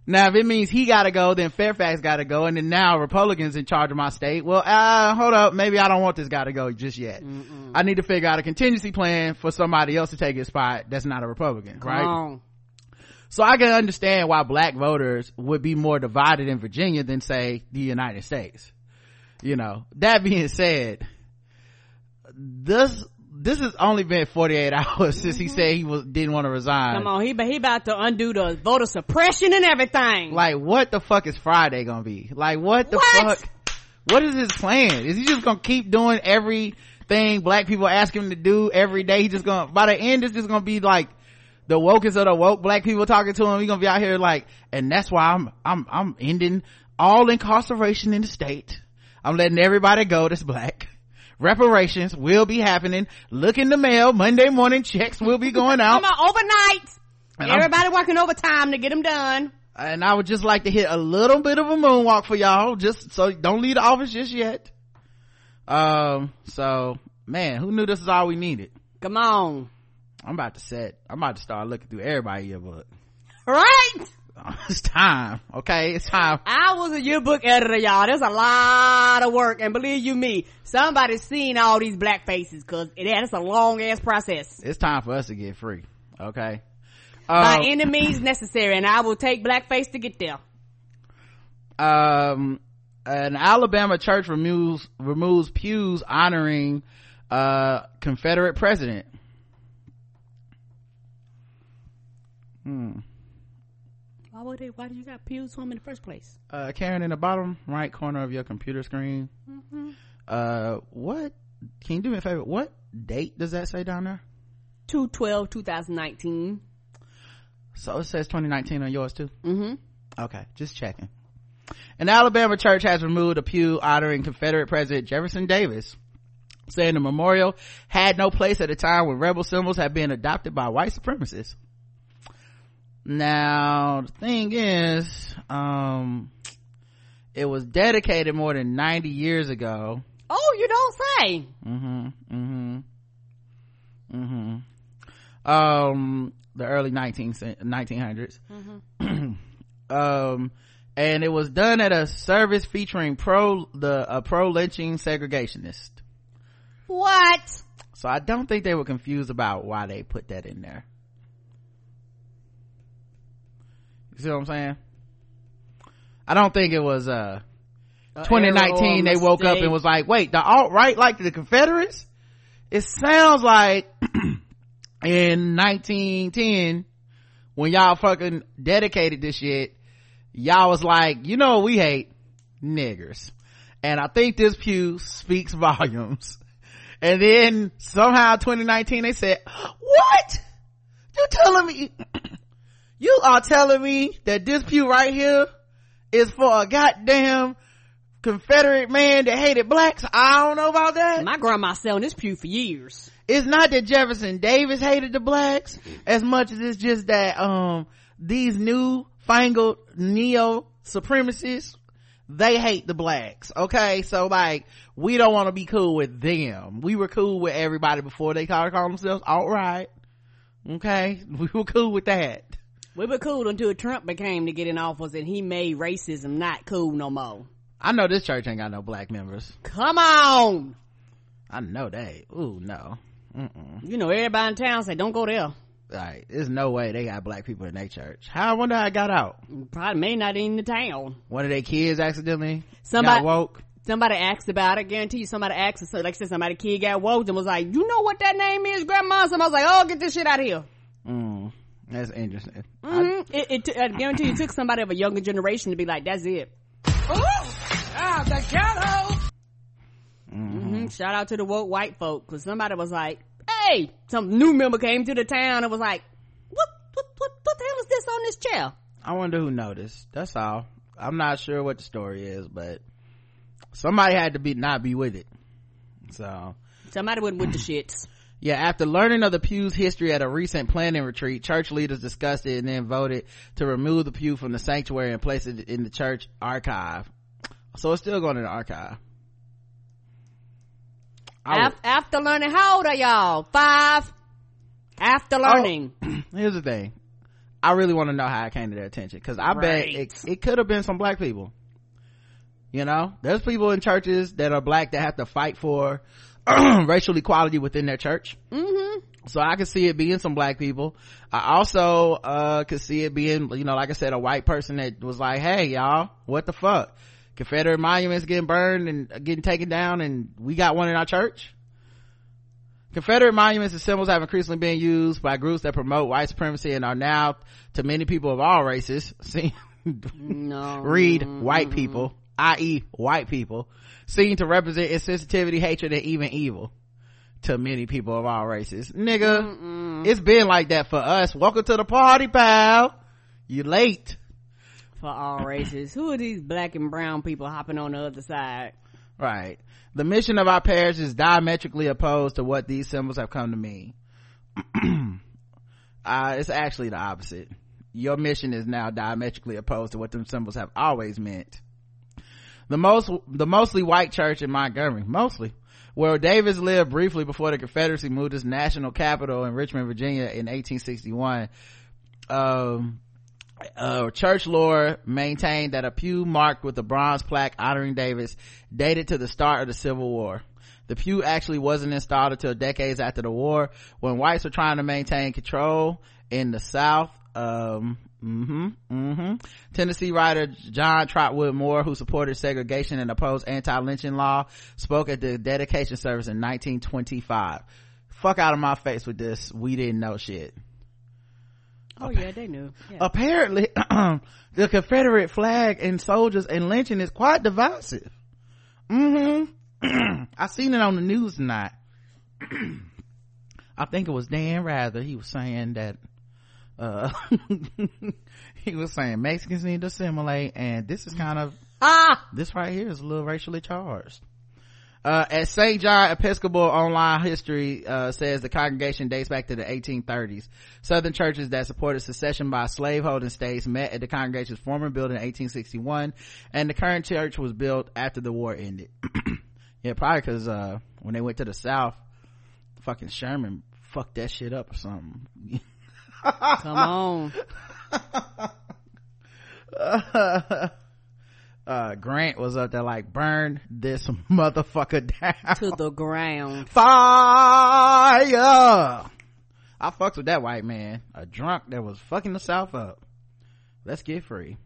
Speaker 2: Now, if it means he gotta go, then Fairfax gotta go, and then now Republicans in charge of my state. Well, uh, hold up, maybe I don't want this guy to go just yet. I need to figure out a contingency plan for somebody else to take his spot that's not a Republican,
Speaker 1: Come
Speaker 2: right?
Speaker 1: on.
Speaker 2: So I can understand why black voters would be more divided in Virginia than say the United States. You know, that being said, this, this has only been 48 <laughs> hours since he mm-hmm. said he was, didn't want to resign.
Speaker 1: Come on. He, he about to undo the voter suppression and everything.
Speaker 2: Like, what the fuck is Friday gonna be? Like, what the
Speaker 1: What?
Speaker 2: fuck? What is his plan? Is he just gonna keep doing everything black people ask him to do every day? He just gonna, by the end, it's just gonna be like, the wokest of the woke black people talking to him. He's gonna be out here like, and that's why I'm, I'm, I'm ending all incarceration in the state. I'm letting everybody go that's black. Reparations will be happening. Look in the mail. Monday morning checks will be <laughs> going out.
Speaker 1: Come on. Overnight.
Speaker 2: And I'm-
Speaker 1: Everybody working overtime to get them done.
Speaker 2: and I would just like to hit a little bit of a moonwalk for y'all, just so don't leave the office just yet. Um, so man, who knew this is all we needed?
Speaker 1: Come on.
Speaker 2: I'm about to set. I'm about to start looking through everybody yearbook.
Speaker 1: Right? <laughs>
Speaker 2: It's time. Okay, it's time.
Speaker 1: I was a yearbook editor, y'all. There's a lot of work, and believe you me, somebody's seen all these black faces, cause it, it's a long ass process.
Speaker 2: It's time for us to get free. Okay.
Speaker 1: By
Speaker 2: Um,
Speaker 1: any means <laughs> necessary, and I will take blackface to get there.
Speaker 2: um, an Alabama church removes removes pews honoring uh Confederate president. Hmm.
Speaker 1: Why would they? Why do you got pews for them in the first place?
Speaker 2: uh karen in the bottom right corner of your computer screen uh what can you do me a favor? What date does that say down there?
Speaker 1: 212 2019
Speaker 2: so it says 2019 on yours too?
Speaker 1: Mm-hmm.
Speaker 2: Okay just checking. An alabama church has removed a pew honoring confederate president jefferson davis saying the memorial had no place at a time when rebel symbols had been adopted by white supremacists now the thing is um it was dedicated more than 90 years ago.
Speaker 1: Oh, you don't say.
Speaker 2: mm-hmm mm-hmm mm-hmm. Um the early 19 1900s <clears throat> um and it was done at a service featuring pro the a pro lynching segregationist.
Speaker 1: What?
Speaker 2: so i don't think they were confused about why they put that in there you see what i'm saying? I don't think it was uh
Speaker 1: A
Speaker 2: 2019 they woke up and was like wait the alt-right like the confederates? It sounds like <clears throat> in 1910 when y'all fucking dedicated this shit y'all was like you know we hate niggers. And i think this pew speaks <laughs> volumes. And then somehow 2019 they said what? You telling me <clears throat> you are telling me that this pew right here is for a goddamn confederate man that hated blacks? I don't know about that.
Speaker 1: My grandma sat on this pew for years.
Speaker 2: it's not that Jefferson Davis hated the blacks as much as it's just that um these new fangled neo supremacists they hate the blacks okay? So like we don't want to be cool with them. We were cool with everybody before they started calling themselves all right okay? <laughs> We were cool with that
Speaker 1: We were cool until Trump became to get in office and he made racism not cool no more.
Speaker 2: i know this church ain't got no black members
Speaker 1: Come on!
Speaker 2: i know that ooh no Mm-mm.
Speaker 1: You know, everybody in town say, don't go there.
Speaker 2: like there's no way they got black people in their church how i wonder how i got out
Speaker 1: Probably may not in the town.
Speaker 2: one of their kids accidentally
Speaker 1: Somebody-
Speaker 2: got woke
Speaker 1: Somebody asked about it. I guarantee you somebody asked, so like I said, somebody kid got woke and was like, you know what that name is, grandma? Somebody was like, oh, get this shit out of here.
Speaker 2: Mm, that's interesting.
Speaker 1: hmm It, it, t- I guarantee you it took somebody of a younger generation to be like, that's it.
Speaker 4: Ah, the ghetto!
Speaker 1: hmm Shout out to the woke white folk, cause somebody was like, hey, some new member came to the town and was like, what, what, what, what the hell is this on this chair?
Speaker 2: I wonder who noticed. That's all. I'm not sure what the story is, but somebody had to be not be with it. So
Speaker 1: Somebody went with the shits. <clears throat>
Speaker 2: yeah, after learning of the pew's history at a recent planning retreat, church leaders discussed it and then voted to remove the pew from the sanctuary and place it in the church archive. So it's still going in the archive. Would-
Speaker 1: after learning, how old are y'all? Five? After oh, learning. <clears throat>
Speaker 2: here's the thing i really want to know how it came to their attention because i bet it, it could have been some black people you know there's people in churches that are black that have to fight for <clears throat> racial equality within their church.
Speaker 1: Mm-hmm.
Speaker 2: so i could see it being some black people. I also uh could see it being you know like i said a white person that was like hey y'all what the fuck? Confederate monuments getting burned and getting taken down and we got one in our church? Confederate monuments and symbols have increasingly been used by groups that promote white supremacy and are now, to many people of all races, <laughs> seen,
Speaker 1: No.
Speaker 2: read white people, i.e. white people, seen to represent insensitivity, hatred, and even evil to many people of all races. Nigga, it's been like that for us. Welcome to the party, pal. You late.
Speaker 1: For all races. Who are these black and brown people hopping on the other side?
Speaker 2: Right. The mission of our parish is diametrically opposed to what these symbols have come to mean. <clears throat> uh, it's actually the opposite. Your mission is now diametrically opposed to what them symbols have always meant. The most, the mostly white church in Montgomery, mostly, where Davis lived briefly before the Confederacy moved its national capital in Richmond, Virginia in 1861, um, uh, church lore maintained that a pew marked with a bronze plaque honoring Davis dated to the start of the Civil War. The pew actually wasn't installed until decades after the war when whites were trying to maintain control in the South. Um, hmm Mm-hmm. Tennessee writer John Trotwood Moore, who supported segregation and opposed anti-lynching law, spoke at the dedication service in 1925. Fuck out of my face with this. We didn't know shit
Speaker 1: Oh yeah, they knew. Yeah.
Speaker 2: apparently <clears throat> the confederate flag and soldiers and lynching is quite divisive Mm hmm <clears throat> i seen it on the news tonight <clears throat> i think it was dan rather he was saying that uh <laughs> he was saying mexicans need to assimilate and this is kind of
Speaker 1: ah!
Speaker 2: this right here is a little racially charged Uh, at St. John Episcopal Online History, uh, says the congregation dates back to the 1830s. Southern churches that supported secession by slaveholding states met at the congregation's former building in 1861, and the current church was built after the war ended. <clears throat> yeah, probably cause, uh, when they went to the South, fucking Sherman fucked that shit up or something. <laughs>
Speaker 1: Come on. <laughs>
Speaker 2: uh, Grant was up there like, burn this motherfucker down.
Speaker 1: To the ground.
Speaker 2: Fire! I fucks with that white man. A drunk that was fucking the South up. Let's get free.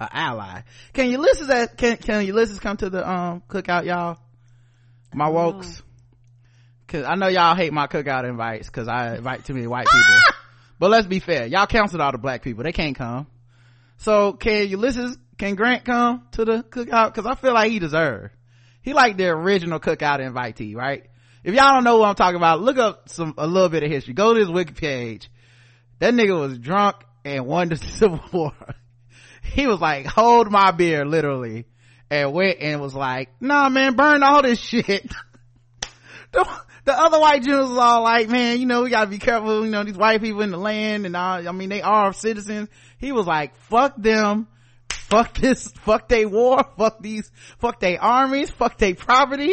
Speaker 2: A ally. Can Ulysses at, can, can Ulysses come to the, um, cookout, y'all? My wokes. Cause I know y'all hate my cookout invites cause I invite too many white people. <laughs> but let's be fair. Y'all canceled all the black people. They can't come. So can Ulysses, can Grant come to the cookout? Cause I feel like he deserves. He like the original cookout invitee, right? If y'all don't know what I'm talking about, look up some, a little bit of history. Go to his wiki page. That nigga was drunk and won the <laughs> Civil War. he was like, hold my beer, literally. And went and was like, nah man, burn all this shit. <laughs> the other white Jews was all like, man, you know, we gotta be careful, you know, these white people in the land and all, I mean, they are citizens. He was like, fuck them, fuck this, fuck they war, fuck these, fuck they armies, fuck they property,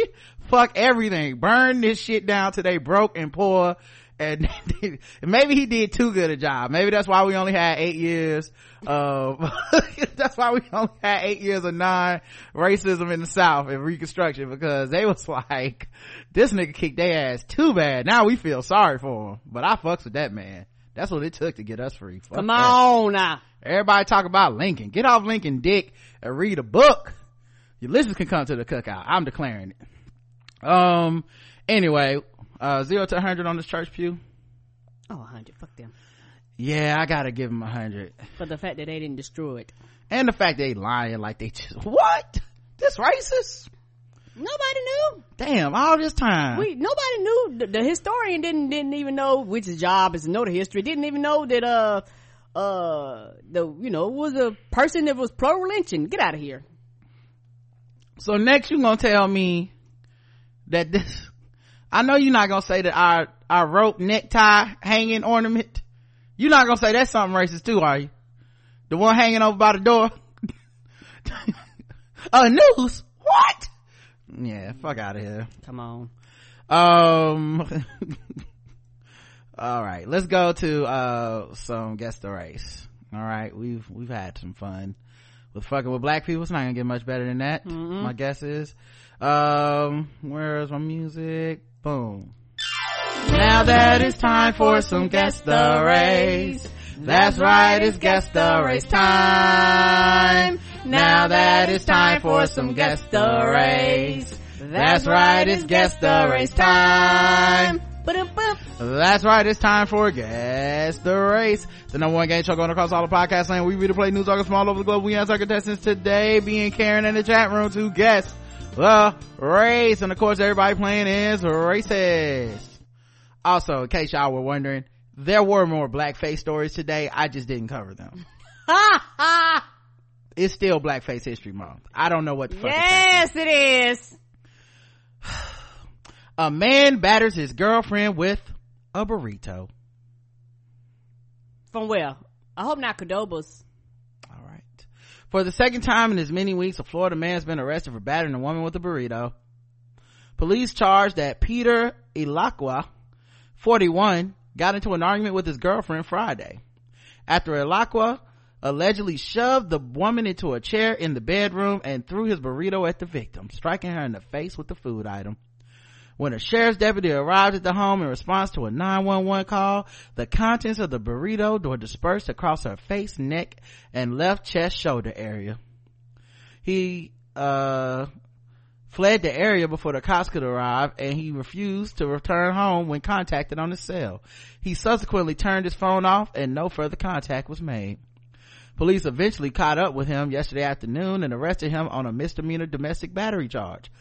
Speaker 2: fuck everything. Burn this shit down till they broke and poor. And <laughs> maybe he did too good a job. Maybe that's why we only had eight years of, <laughs> that's why we only had eight years of non racism in the South and Reconstruction because they was like, this nigga kicked their ass too bad. Now we feel sorry for him. But I fucks with that man. That's what it took to get us free. Fuck
Speaker 1: Come
Speaker 2: that.
Speaker 1: on now.
Speaker 2: Everybody talk about Lincoln. Get off Lincoln dick and read a book. Your listeners can come to the cookout. I'm declaring it. Um, anyway, uh, zero to 100 on this church pew.
Speaker 1: Oh, 100. Fuck them.
Speaker 2: Yeah, I gotta give them a 100.
Speaker 1: For the fact that they didn't destroy it.
Speaker 2: And the fact they lying like they just, what? This racist?
Speaker 1: Nobody knew.
Speaker 2: Damn, all this time.
Speaker 1: We nobody knew. The, the historian didn't didn't even know which his job is to know the history. Didn't even know that uh uh the you know was a person that was pro lynching. Get out of here.
Speaker 2: so next you're gonna tell me that this, I know you're not gonna say that our, our rope necktie hanging ornament, you're not gonna say that's something racist too, are you? The one hanging over by the door? <laughs> a noose? What? Yeah, fuck out of here.
Speaker 1: Come on.
Speaker 2: Um, <laughs> all right, let's go to, uh, some guess the race. All right, we've, we've had some fun with fucking with black people. It's not gonna get much better than that. My guess is. Um, where's my music? Boom. Now that it's time for some guess the race. That's right, it's guess the race time. Now that it's time for some guess the race. That's right, it's guess the race time. That's right, it's time for Guess the Race. The number one game show going across all the podcast land. We read play news articles from all over the globe. We answer our contestants today, being Karen in the chat room to guess the race. And of course, everybody playing is racist. Also, in case y'all were wondering, there were more blackface stories today. I just didn't cover them.
Speaker 1: Ha <laughs> ha.
Speaker 2: It's still Blackface History Month. I don't know what the fuck is.
Speaker 1: Yes, it is. <sighs>
Speaker 2: A man batters his girlfriend with a burrito.
Speaker 1: From where? I hope not
Speaker 2: Qdoba's. For the second time in as many weeks, a Florida man has been arrested for battering a woman with a burrito. Police charged that Peter Ilakwa, 41, got into an argument with his girlfriend Friday. After Ilakwa allegedly shoved the woman into a chair in the bedroom and threw his burrito at the victim, striking her in the face with the food item. When a sheriff's deputy arrived at the home in response to a 911 call, the contents of the burrito were dispersed across her face, neck, and left chest shoulder area. He, uh, fled the area before the cops could arrive and he refused to return home when contacted on his cell. He subsequently turned his phone off and no further contact was made. Police eventually caught up with him yesterday afternoon and arrested him on a misdemeanor domestic battery charge.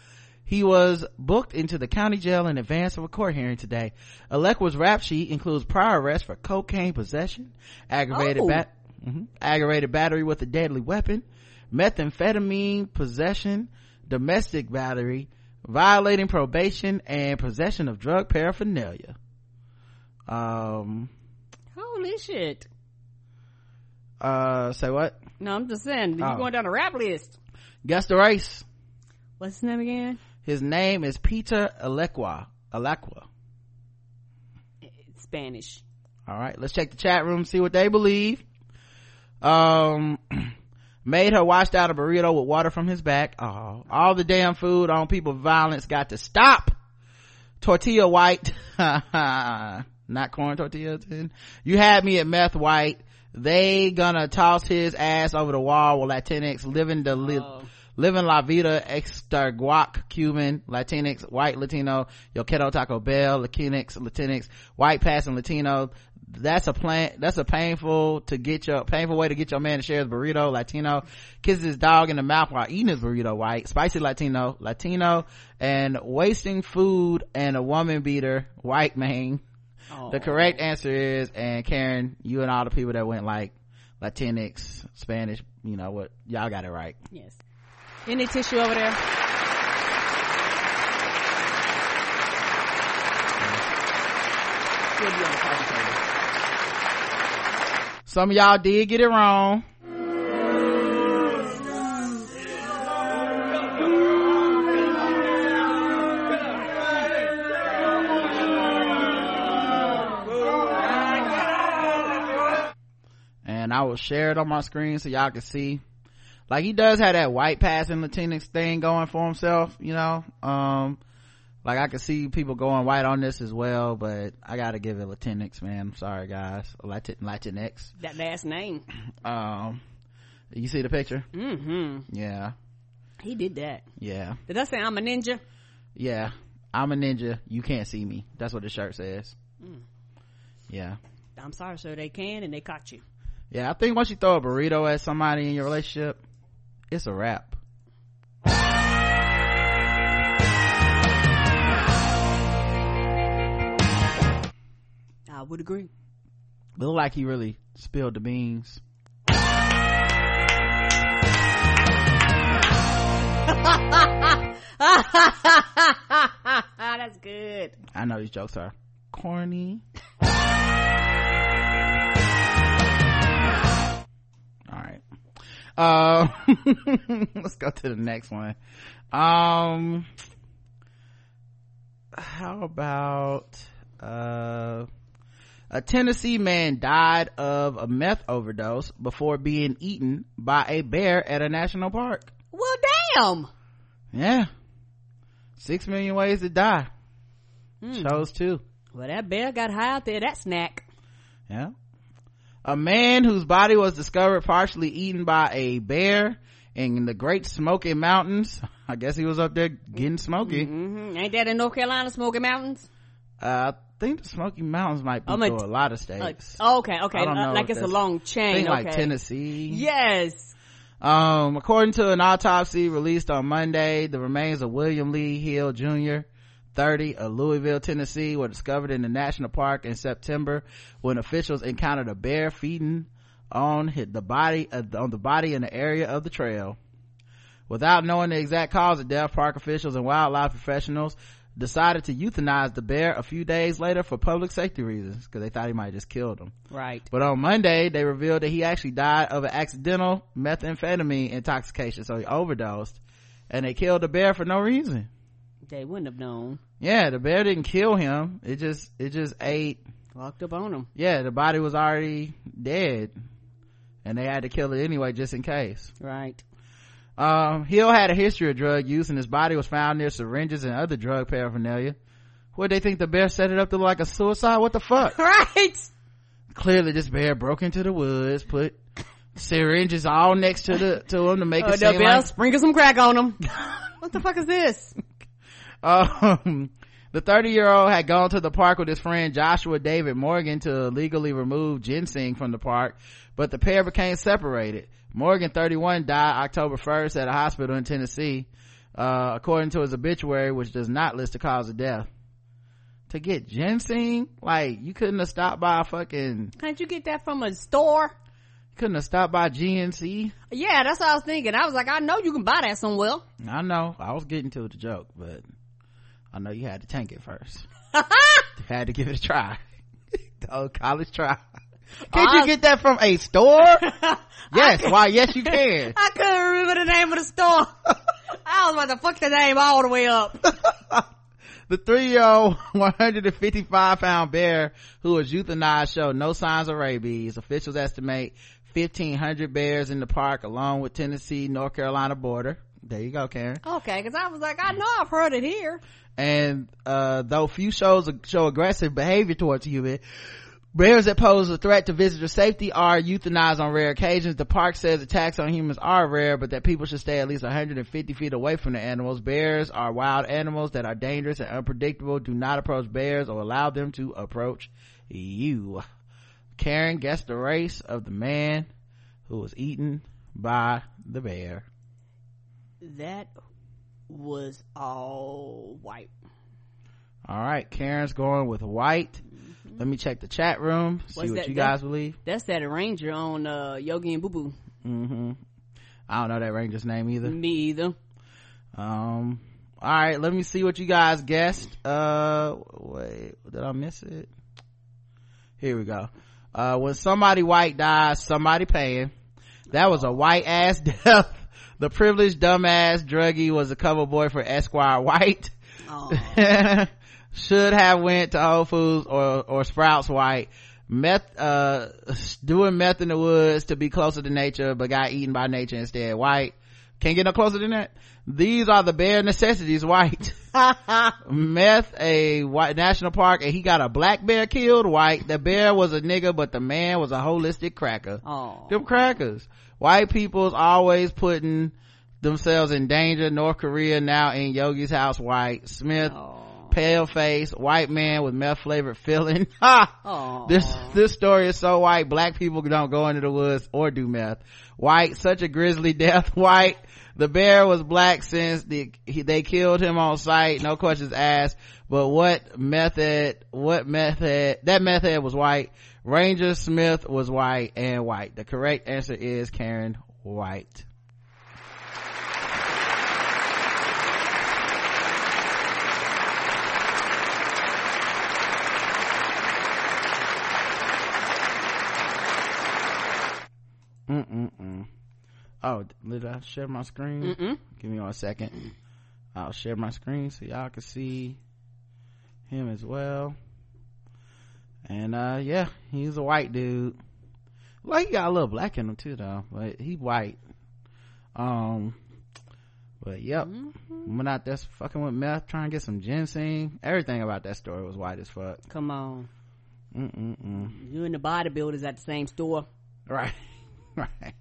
Speaker 2: He was booked into the county jail in advance of a court hearing today. Alekwa's rap sheet includes prior arrests for cocaine possession, aggravated
Speaker 1: Oh.
Speaker 2: bat, mhm, aggravated battery with a deadly weapon, methamphetamine possession, domestic battery, violating probation and possession of drug paraphernalia um
Speaker 1: Holy shit.
Speaker 2: uh say what
Speaker 1: No, I'm just saying, you
Speaker 2: Oh.
Speaker 1: going down the rap list.
Speaker 2: guess the race
Speaker 1: What's his name again?
Speaker 2: His name is peter alekwa. Alekwa.
Speaker 1: Spanish.
Speaker 2: all right let's check the chat room see what they believe. Um <clears throat> made her washed out a burrito with water from his back. Oh all the damn food on people violence got to stop. Tortilla white. <laughs> Not corn tortilla tin. you had me at meth white. They gonna toss his ass over the wall with latinx living the li-
Speaker 1: Oh.
Speaker 2: Living la vida extra guac cuban latinx white latino yo quiero taco bell latinx latinx white passing latino. That's a plan that's a painful to get your painful way to get your man to share his burrito latino. Kisses his dog in the mouth while eating his burrito white. Spicy latino latino and wasting food and a woman beater white man
Speaker 1: Oh.
Speaker 2: the correct answer is and karen you and all the people that went like latinx spanish you know what y'all got it right.
Speaker 1: Yes. Any tissue over there? Should be on the coffee table.
Speaker 2: some of y'all did get it wrong and I will share it on my screen so y'all can see. Like he does have that white passing Latinx thing going for himself, you know. Um, like I can see people going white on this as well, but I gotta give it Latinx, man. I'm sorry, guys. Latin Latinx.
Speaker 1: That last name.
Speaker 2: Um, you see the picture?
Speaker 1: Mm-hmm.
Speaker 2: Yeah,
Speaker 1: He did that.
Speaker 2: yeah,
Speaker 1: Did I say I'm a ninja?
Speaker 2: yeah. I'm a ninja. You can't see me. That's what the shirt says. Yeah.
Speaker 1: I'm sorry, sir. They can and they caught you.
Speaker 2: Yeah, I think once you throw a burrito at somebody in your relationship, it's a wrap.
Speaker 1: I would agree.
Speaker 2: Look like he really spilled the beans. <laughs>
Speaker 1: That's good.
Speaker 2: I know these jokes are corny. All right. Uh, <laughs> let's go to the next one. Um, how about, uh, a Tennessee man died of a meth overdose before being eaten by a bear at a national park.
Speaker 1: Well, damn.
Speaker 2: Yeah. Six million ways to die.
Speaker 1: Hmm.
Speaker 2: Chose two.
Speaker 1: Well, that bear got high out there. That snack.
Speaker 2: Yeah. A man whose body was discovered partially eaten by a bear in the Great Smoky Mountains. <laughs> I guess he was up there getting smoky.
Speaker 1: hmm Ain't that in North Carolina, Smoky Mountains?
Speaker 2: Uh, I think the Smoky Mountains might be through a lot of states.
Speaker 1: oh, okay, okay. Uh, like it's a long
Speaker 2: I
Speaker 1: chain.
Speaker 2: think
Speaker 1: okay.
Speaker 2: like Tennessee.
Speaker 1: Yes.
Speaker 2: Um, according to an autopsy released on Monday, the remains of William Lee Hill Jr., 30 of Louisville, Tennessee were discovered in the national park in September when officials encountered a bear feeding on hit the body on the body in the area of the trail. Without knowing the exact cause of death, park officials and wildlife professionals decided to euthanize the bear a few days later for public safety reasons because they thought he might just killed him.
Speaker 1: Right.
Speaker 2: But on Monday, they revealed that he actually died of an accidental methamphetamine intoxication. So he overdosed and they killed the bear for no reason.
Speaker 1: They wouldn't have known.
Speaker 2: Yeah, the bear didn't kill him. It just, it just ate.
Speaker 1: Walked up on him.
Speaker 2: Yeah, the body was already dead and they had to kill it anyway just in case.
Speaker 1: Right.
Speaker 2: Um, Hill had a history of drug use and his body was found near syringes and other drug paraphernalia. What they think the bear set it up to look like a suicide? What the fuck? <laughs>
Speaker 1: Right.
Speaker 2: clearly this bear broke into the woods put syringes all next to the to him to make
Speaker 1: Oh,
Speaker 2: it
Speaker 1: the
Speaker 2: seem
Speaker 1: bear
Speaker 2: like
Speaker 1: sprinkle some crack on him. <laughs> what the fuck is this?
Speaker 2: Um the 30 year old had gone to the park with his friend joshua david morgan to legally remove ginseng from the park but the pair became separated morgan 31 died october 1st at a hospital in tennessee uh, according to his obituary which does not list the cause of death to get ginseng like you couldn't have stopped by a fucking
Speaker 1: Can't you get that from a store?
Speaker 2: couldn't have stopped by GNC.
Speaker 1: Yeah, that's what I was thinking. I was like, I know you can buy that somewhere.
Speaker 2: I know. I was getting to the joke, but I know you had to tank it first. <laughs> had to give it a try. <laughs> the old college try. Can't
Speaker 1: Oh,
Speaker 2: you get that from a store? <laughs> yes. Why? Yes, you can.
Speaker 1: I couldn't remember the name of the store. I was about to fuck the name all the way up.
Speaker 2: The three-year-old, 155 pound bear who was euthanized showed no signs of rabies. Officials estimate 1500 bears in the park along with Tennessee, North Carolina border. There you go, Karen.
Speaker 1: Okay, cause I was like, I know I've heard it here.
Speaker 2: And, uh, though few shows show aggressive behavior towards human, bears that pose a threat to visitor safety are euthanized on rare occasions. The park says attacks on humans are rare, but that people should stay at least 150 feet away from the animals. Bears are wild animals that are dangerous and unpredictable. Do not approach bears or allow them to approach you. Karen guessed the race of the man who was eaten by the bear.
Speaker 1: That was all white.
Speaker 2: All right, Karen's going with white. Let me check the chat room, see
Speaker 1: What's
Speaker 2: what
Speaker 1: that-
Speaker 2: you
Speaker 1: that-
Speaker 2: guys believe.
Speaker 1: That's that ranger on, uh, Yogi and Boo Boo.
Speaker 2: hmm I don't know that ranger's name either.
Speaker 1: Me either.
Speaker 2: Um, all right, let me see what you guys guessed. Uh, wait, did I miss it? Here we go. Uh, when somebody white dies, somebody paying. That was a white ass <laughs> death. The privileged dumbass druggie was a cover boy for Esquire White.
Speaker 1: Oh. <laughs>
Speaker 2: should have went to Whole Foods or or Sprouts White. Meth, uh, doing meth in the woods to be closer to nature, but got eaten by nature instead. White. Can't get no closer than that. These are the bare necessities. White. <laughs> meth, a white national park, and he got a black bear killed. White. The bear was a nigga, but the man was a holistic cracker.
Speaker 1: oh.
Speaker 2: Them crackers. White people's always putting themselves in danger. North Korea now in Yogi's house. White. Smith
Speaker 1: Oh.
Speaker 2: pale face, white man with meth flavored filling. Ha! <laughs> This, this story is so white, black people don't go into the woods or do meth. White, such a grisly <laughs> death. White, the bear was black since the, he, they killed him on sight, no questions asked. But what method, what method, that method was white. Ranger Smith was white and white. The correct answer is Karen White. Mm-mm-mm. Oh, did I share my screen?
Speaker 1: Mm-mm.
Speaker 2: Give me one second. I'll share my screen so y'all can see him as well. And, uh, yeah, he's a white dude. Like, he got a little black in him too, though, but he white. Um, but yep. Went out there fucking with meth, trying to get some ginseng. Everything about that story was white as fuck.
Speaker 1: Come on.
Speaker 2: Mm-mm-mm.
Speaker 1: You and the bodybuilders at the same store.
Speaker 2: Right. <laughs> right.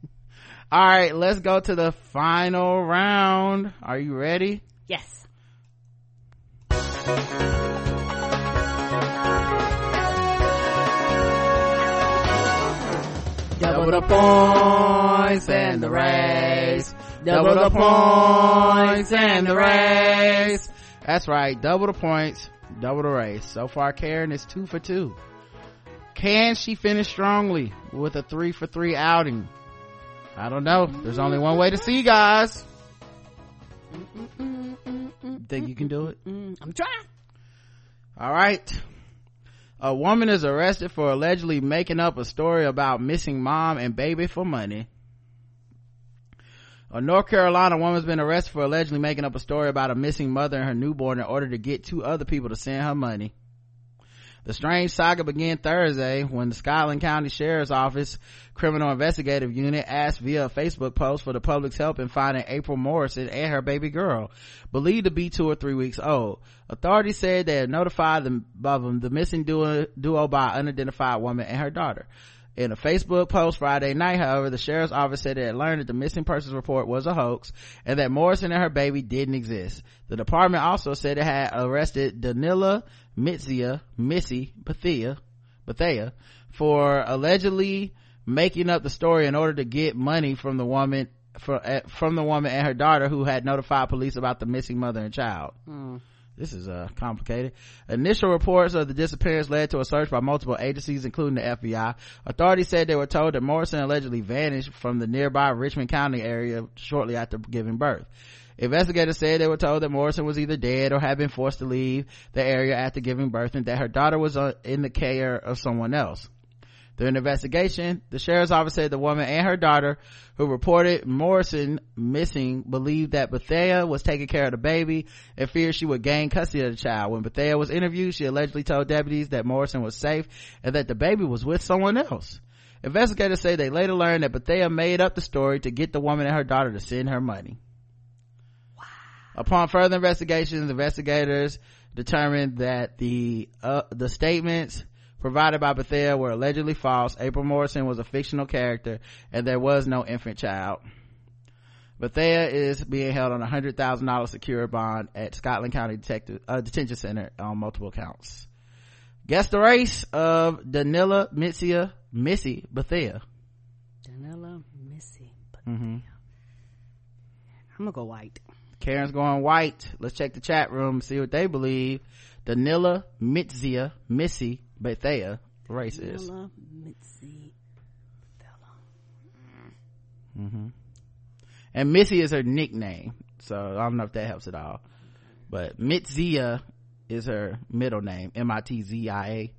Speaker 2: All right, let's go to the final round. Are you ready?
Speaker 1: Yes.
Speaker 2: Double the points and the race. Double the points and the race. That's right. Double the points, double the race. So far, Karen is two for two. Can she finish strongly with a three for three outing? I don't know. There's only one way to see, guys. Think you can do it?
Speaker 1: I'm trying.
Speaker 2: All right. A woman is arrested for allegedly making up a story about missing mom and baby for money. A North Carolina woman's been arrested for allegedly making up a story about a missing mother and her newborn in order to get two other people to send her money. The strange saga began Thursday when the Scotland County Sheriff's Office Criminal Investigative Unit asked via a Facebook post for the public's help in finding April Morrison and her baby girl, believed to be two or three weeks old. Authorities said they had notified them of the missing duo, duo by unidentified woman and her daughter. In a Facebook post Friday night, however, the sheriff's office said it had learned that the missing persons report was a hoax and that Morrison and her baby didn't exist. The department also said it had arrested Danila Mitzia, Missy Bethea, Bethea for allegedly making up the story in order to get money from the woman for, uh, from the woman and her daughter who had notified police about the missing mother and child.
Speaker 1: Mm.
Speaker 2: This is uh complicated. Initial reports of the disappearance led to a search by multiple agencies including the fbi authorities said they were told that morrison allegedly vanished from the nearby richmond county area shortly after giving birth. Investigators said they were told that morrison was either dead or had been forced to leave the area after giving birth and that her daughter was uh, in the care of someone else during the investigation, the sheriff's office said the woman and her daughter who reported Morrison missing believed that Bethea was taking care of the baby and feared she would gain custody of the child. When Bethea was interviewed, she allegedly told deputies that Morrison was safe and that the baby was with someone else. Investigators say they later learned that Bethea made up the story to get the woman and her daughter to send her money. Wow. Upon further investigations, investigators determined that the uh, the statements provided by Bethea were allegedly false. April Morrison was a fictional character and there was no infant child. Bethea is being held on a hundred thousand dollar secure bond at Scotland County Detective uh, Detention Center on multiple counts. Guess the race of Danila Mitzia Missy Bethea.
Speaker 1: Danila Missy Bethea.
Speaker 2: Mm-hmm.
Speaker 1: I'm gonna go white.
Speaker 2: Karen's going white. Let's check the chat room, see what they believe. Danila Mitzia Missy Bethea
Speaker 1: racist. Mitzi
Speaker 2: Mm-hmm. And Missy is her nickname, so I don't know if that helps at all. But Mitzia is her middle name, M-I-T-Z-I-A,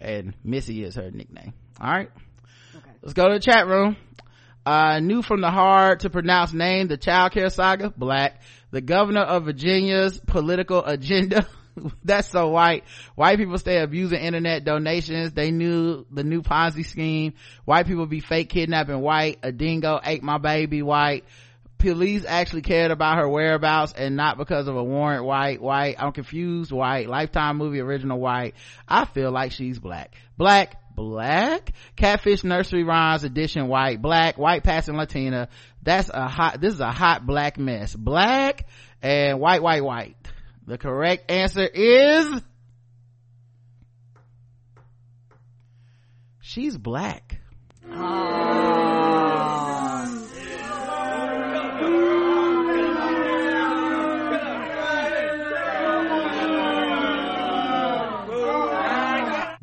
Speaker 2: and Missy is her nickname. All right,
Speaker 1: Okay.
Speaker 2: let's go to the chat room. Uh, new from the hard to pronounce name, the child care saga, black. The governor of Virginia's political agenda. <laughs> <laughs> That's so white. White people stay abusing internet donations. They knew the new Ponzi scheme. White people be fake kidnapping white. A dingo ate my baby white. Police actually cared about her whereabouts and not because of a warrant white, white. I'm confused white. Lifetime movie original white. I feel like she's black. Black, black. Catfish nursery rhymes edition white. Black, white passing Latina. That's a hot, this is a hot black mess. Black and white, white, white. <laughs> The correct answer is she's black.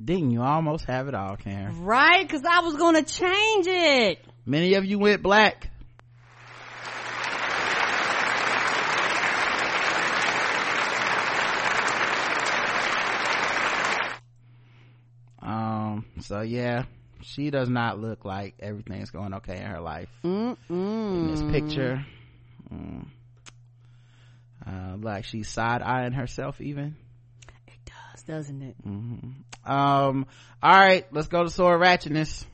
Speaker 2: Didn't you almost have it all, Karen?
Speaker 1: Right? Cause I was gonna change it.
Speaker 2: Many of you went black. So yeah, she does not look like everything's going okay in her life.
Speaker 1: Mm-mm.
Speaker 2: In this picture, mm, uh, like she's side eyeing herself even.
Speaker 1: It does, doesn't it?
Speaker 2: Um, all right, let's go to sword ratchetness.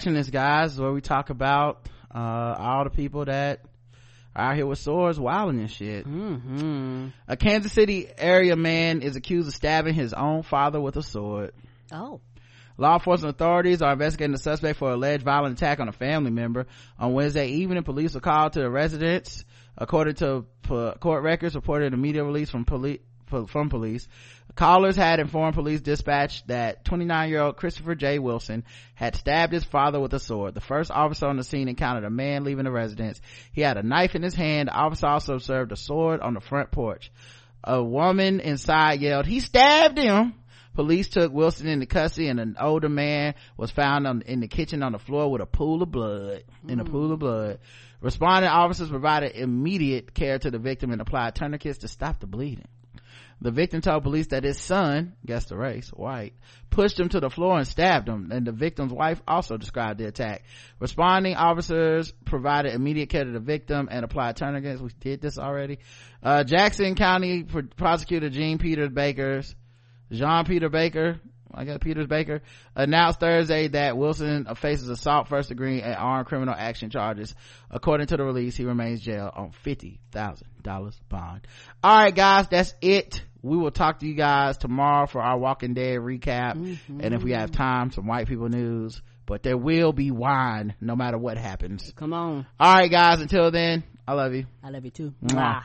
Speaker 2: Sword ratchetness, guys, where we talk about uh all the people that are out here with swords wilding and shit.
Speaker 1: Mm-hmm.
Speaker 2: A Kansas City area man is accused of stabbing his own father with a sword.
Speaker 1: Oh.
Speaker 2: Law enforcement authorities are investigating the suspect for alleged violent attack on a family member. On Wednesday evening, police were called to the residence. According to p- court records reported in a media release from police, from police, callers had informed police dispatch that 29-year-old Christopher J. Wilson had stabbed his father with a sword. The first officer on the scene encountered a man leaving the residence. He had a knife in his hand. The officer also observed a sword on the front porch. A woman inside yelled, he stabbed him. Police took Wilson into custody and an older man was found on, in the kitchen on the floor with a pool of blood, in a pool of mm. blood. Responding officers provided immediate care to the victim and applied tourniquets to stop the bleeding. The victim told police that his son, guess the race, white, pushed him to the floor and stabbed him, and the victim's wife also described the attack. Responding officers provided immediate care to the victim and applied tourniquets. We did this already. Uh, Jackson County Pr- Prosecutor Jean Peters Baker's Jean Peter Baker, I got Peters Baker, announced Thursday that Wilson faces assault first degree and armed criminal action charges. According to the release, he remains jailed on $50,000 bond. Alright guys, that's it. We will talk to you guys tomorrow for our Walking Dead recap. Mm-hmm. And if we have time, some white people news. but there will be wine no matter what happens
Speaker 1: Come on.
Speaker 2: all right guys until then i love you
Speaker 1: I love you too.
Speaker 2: Mwah.
Speaker 1: Mwah.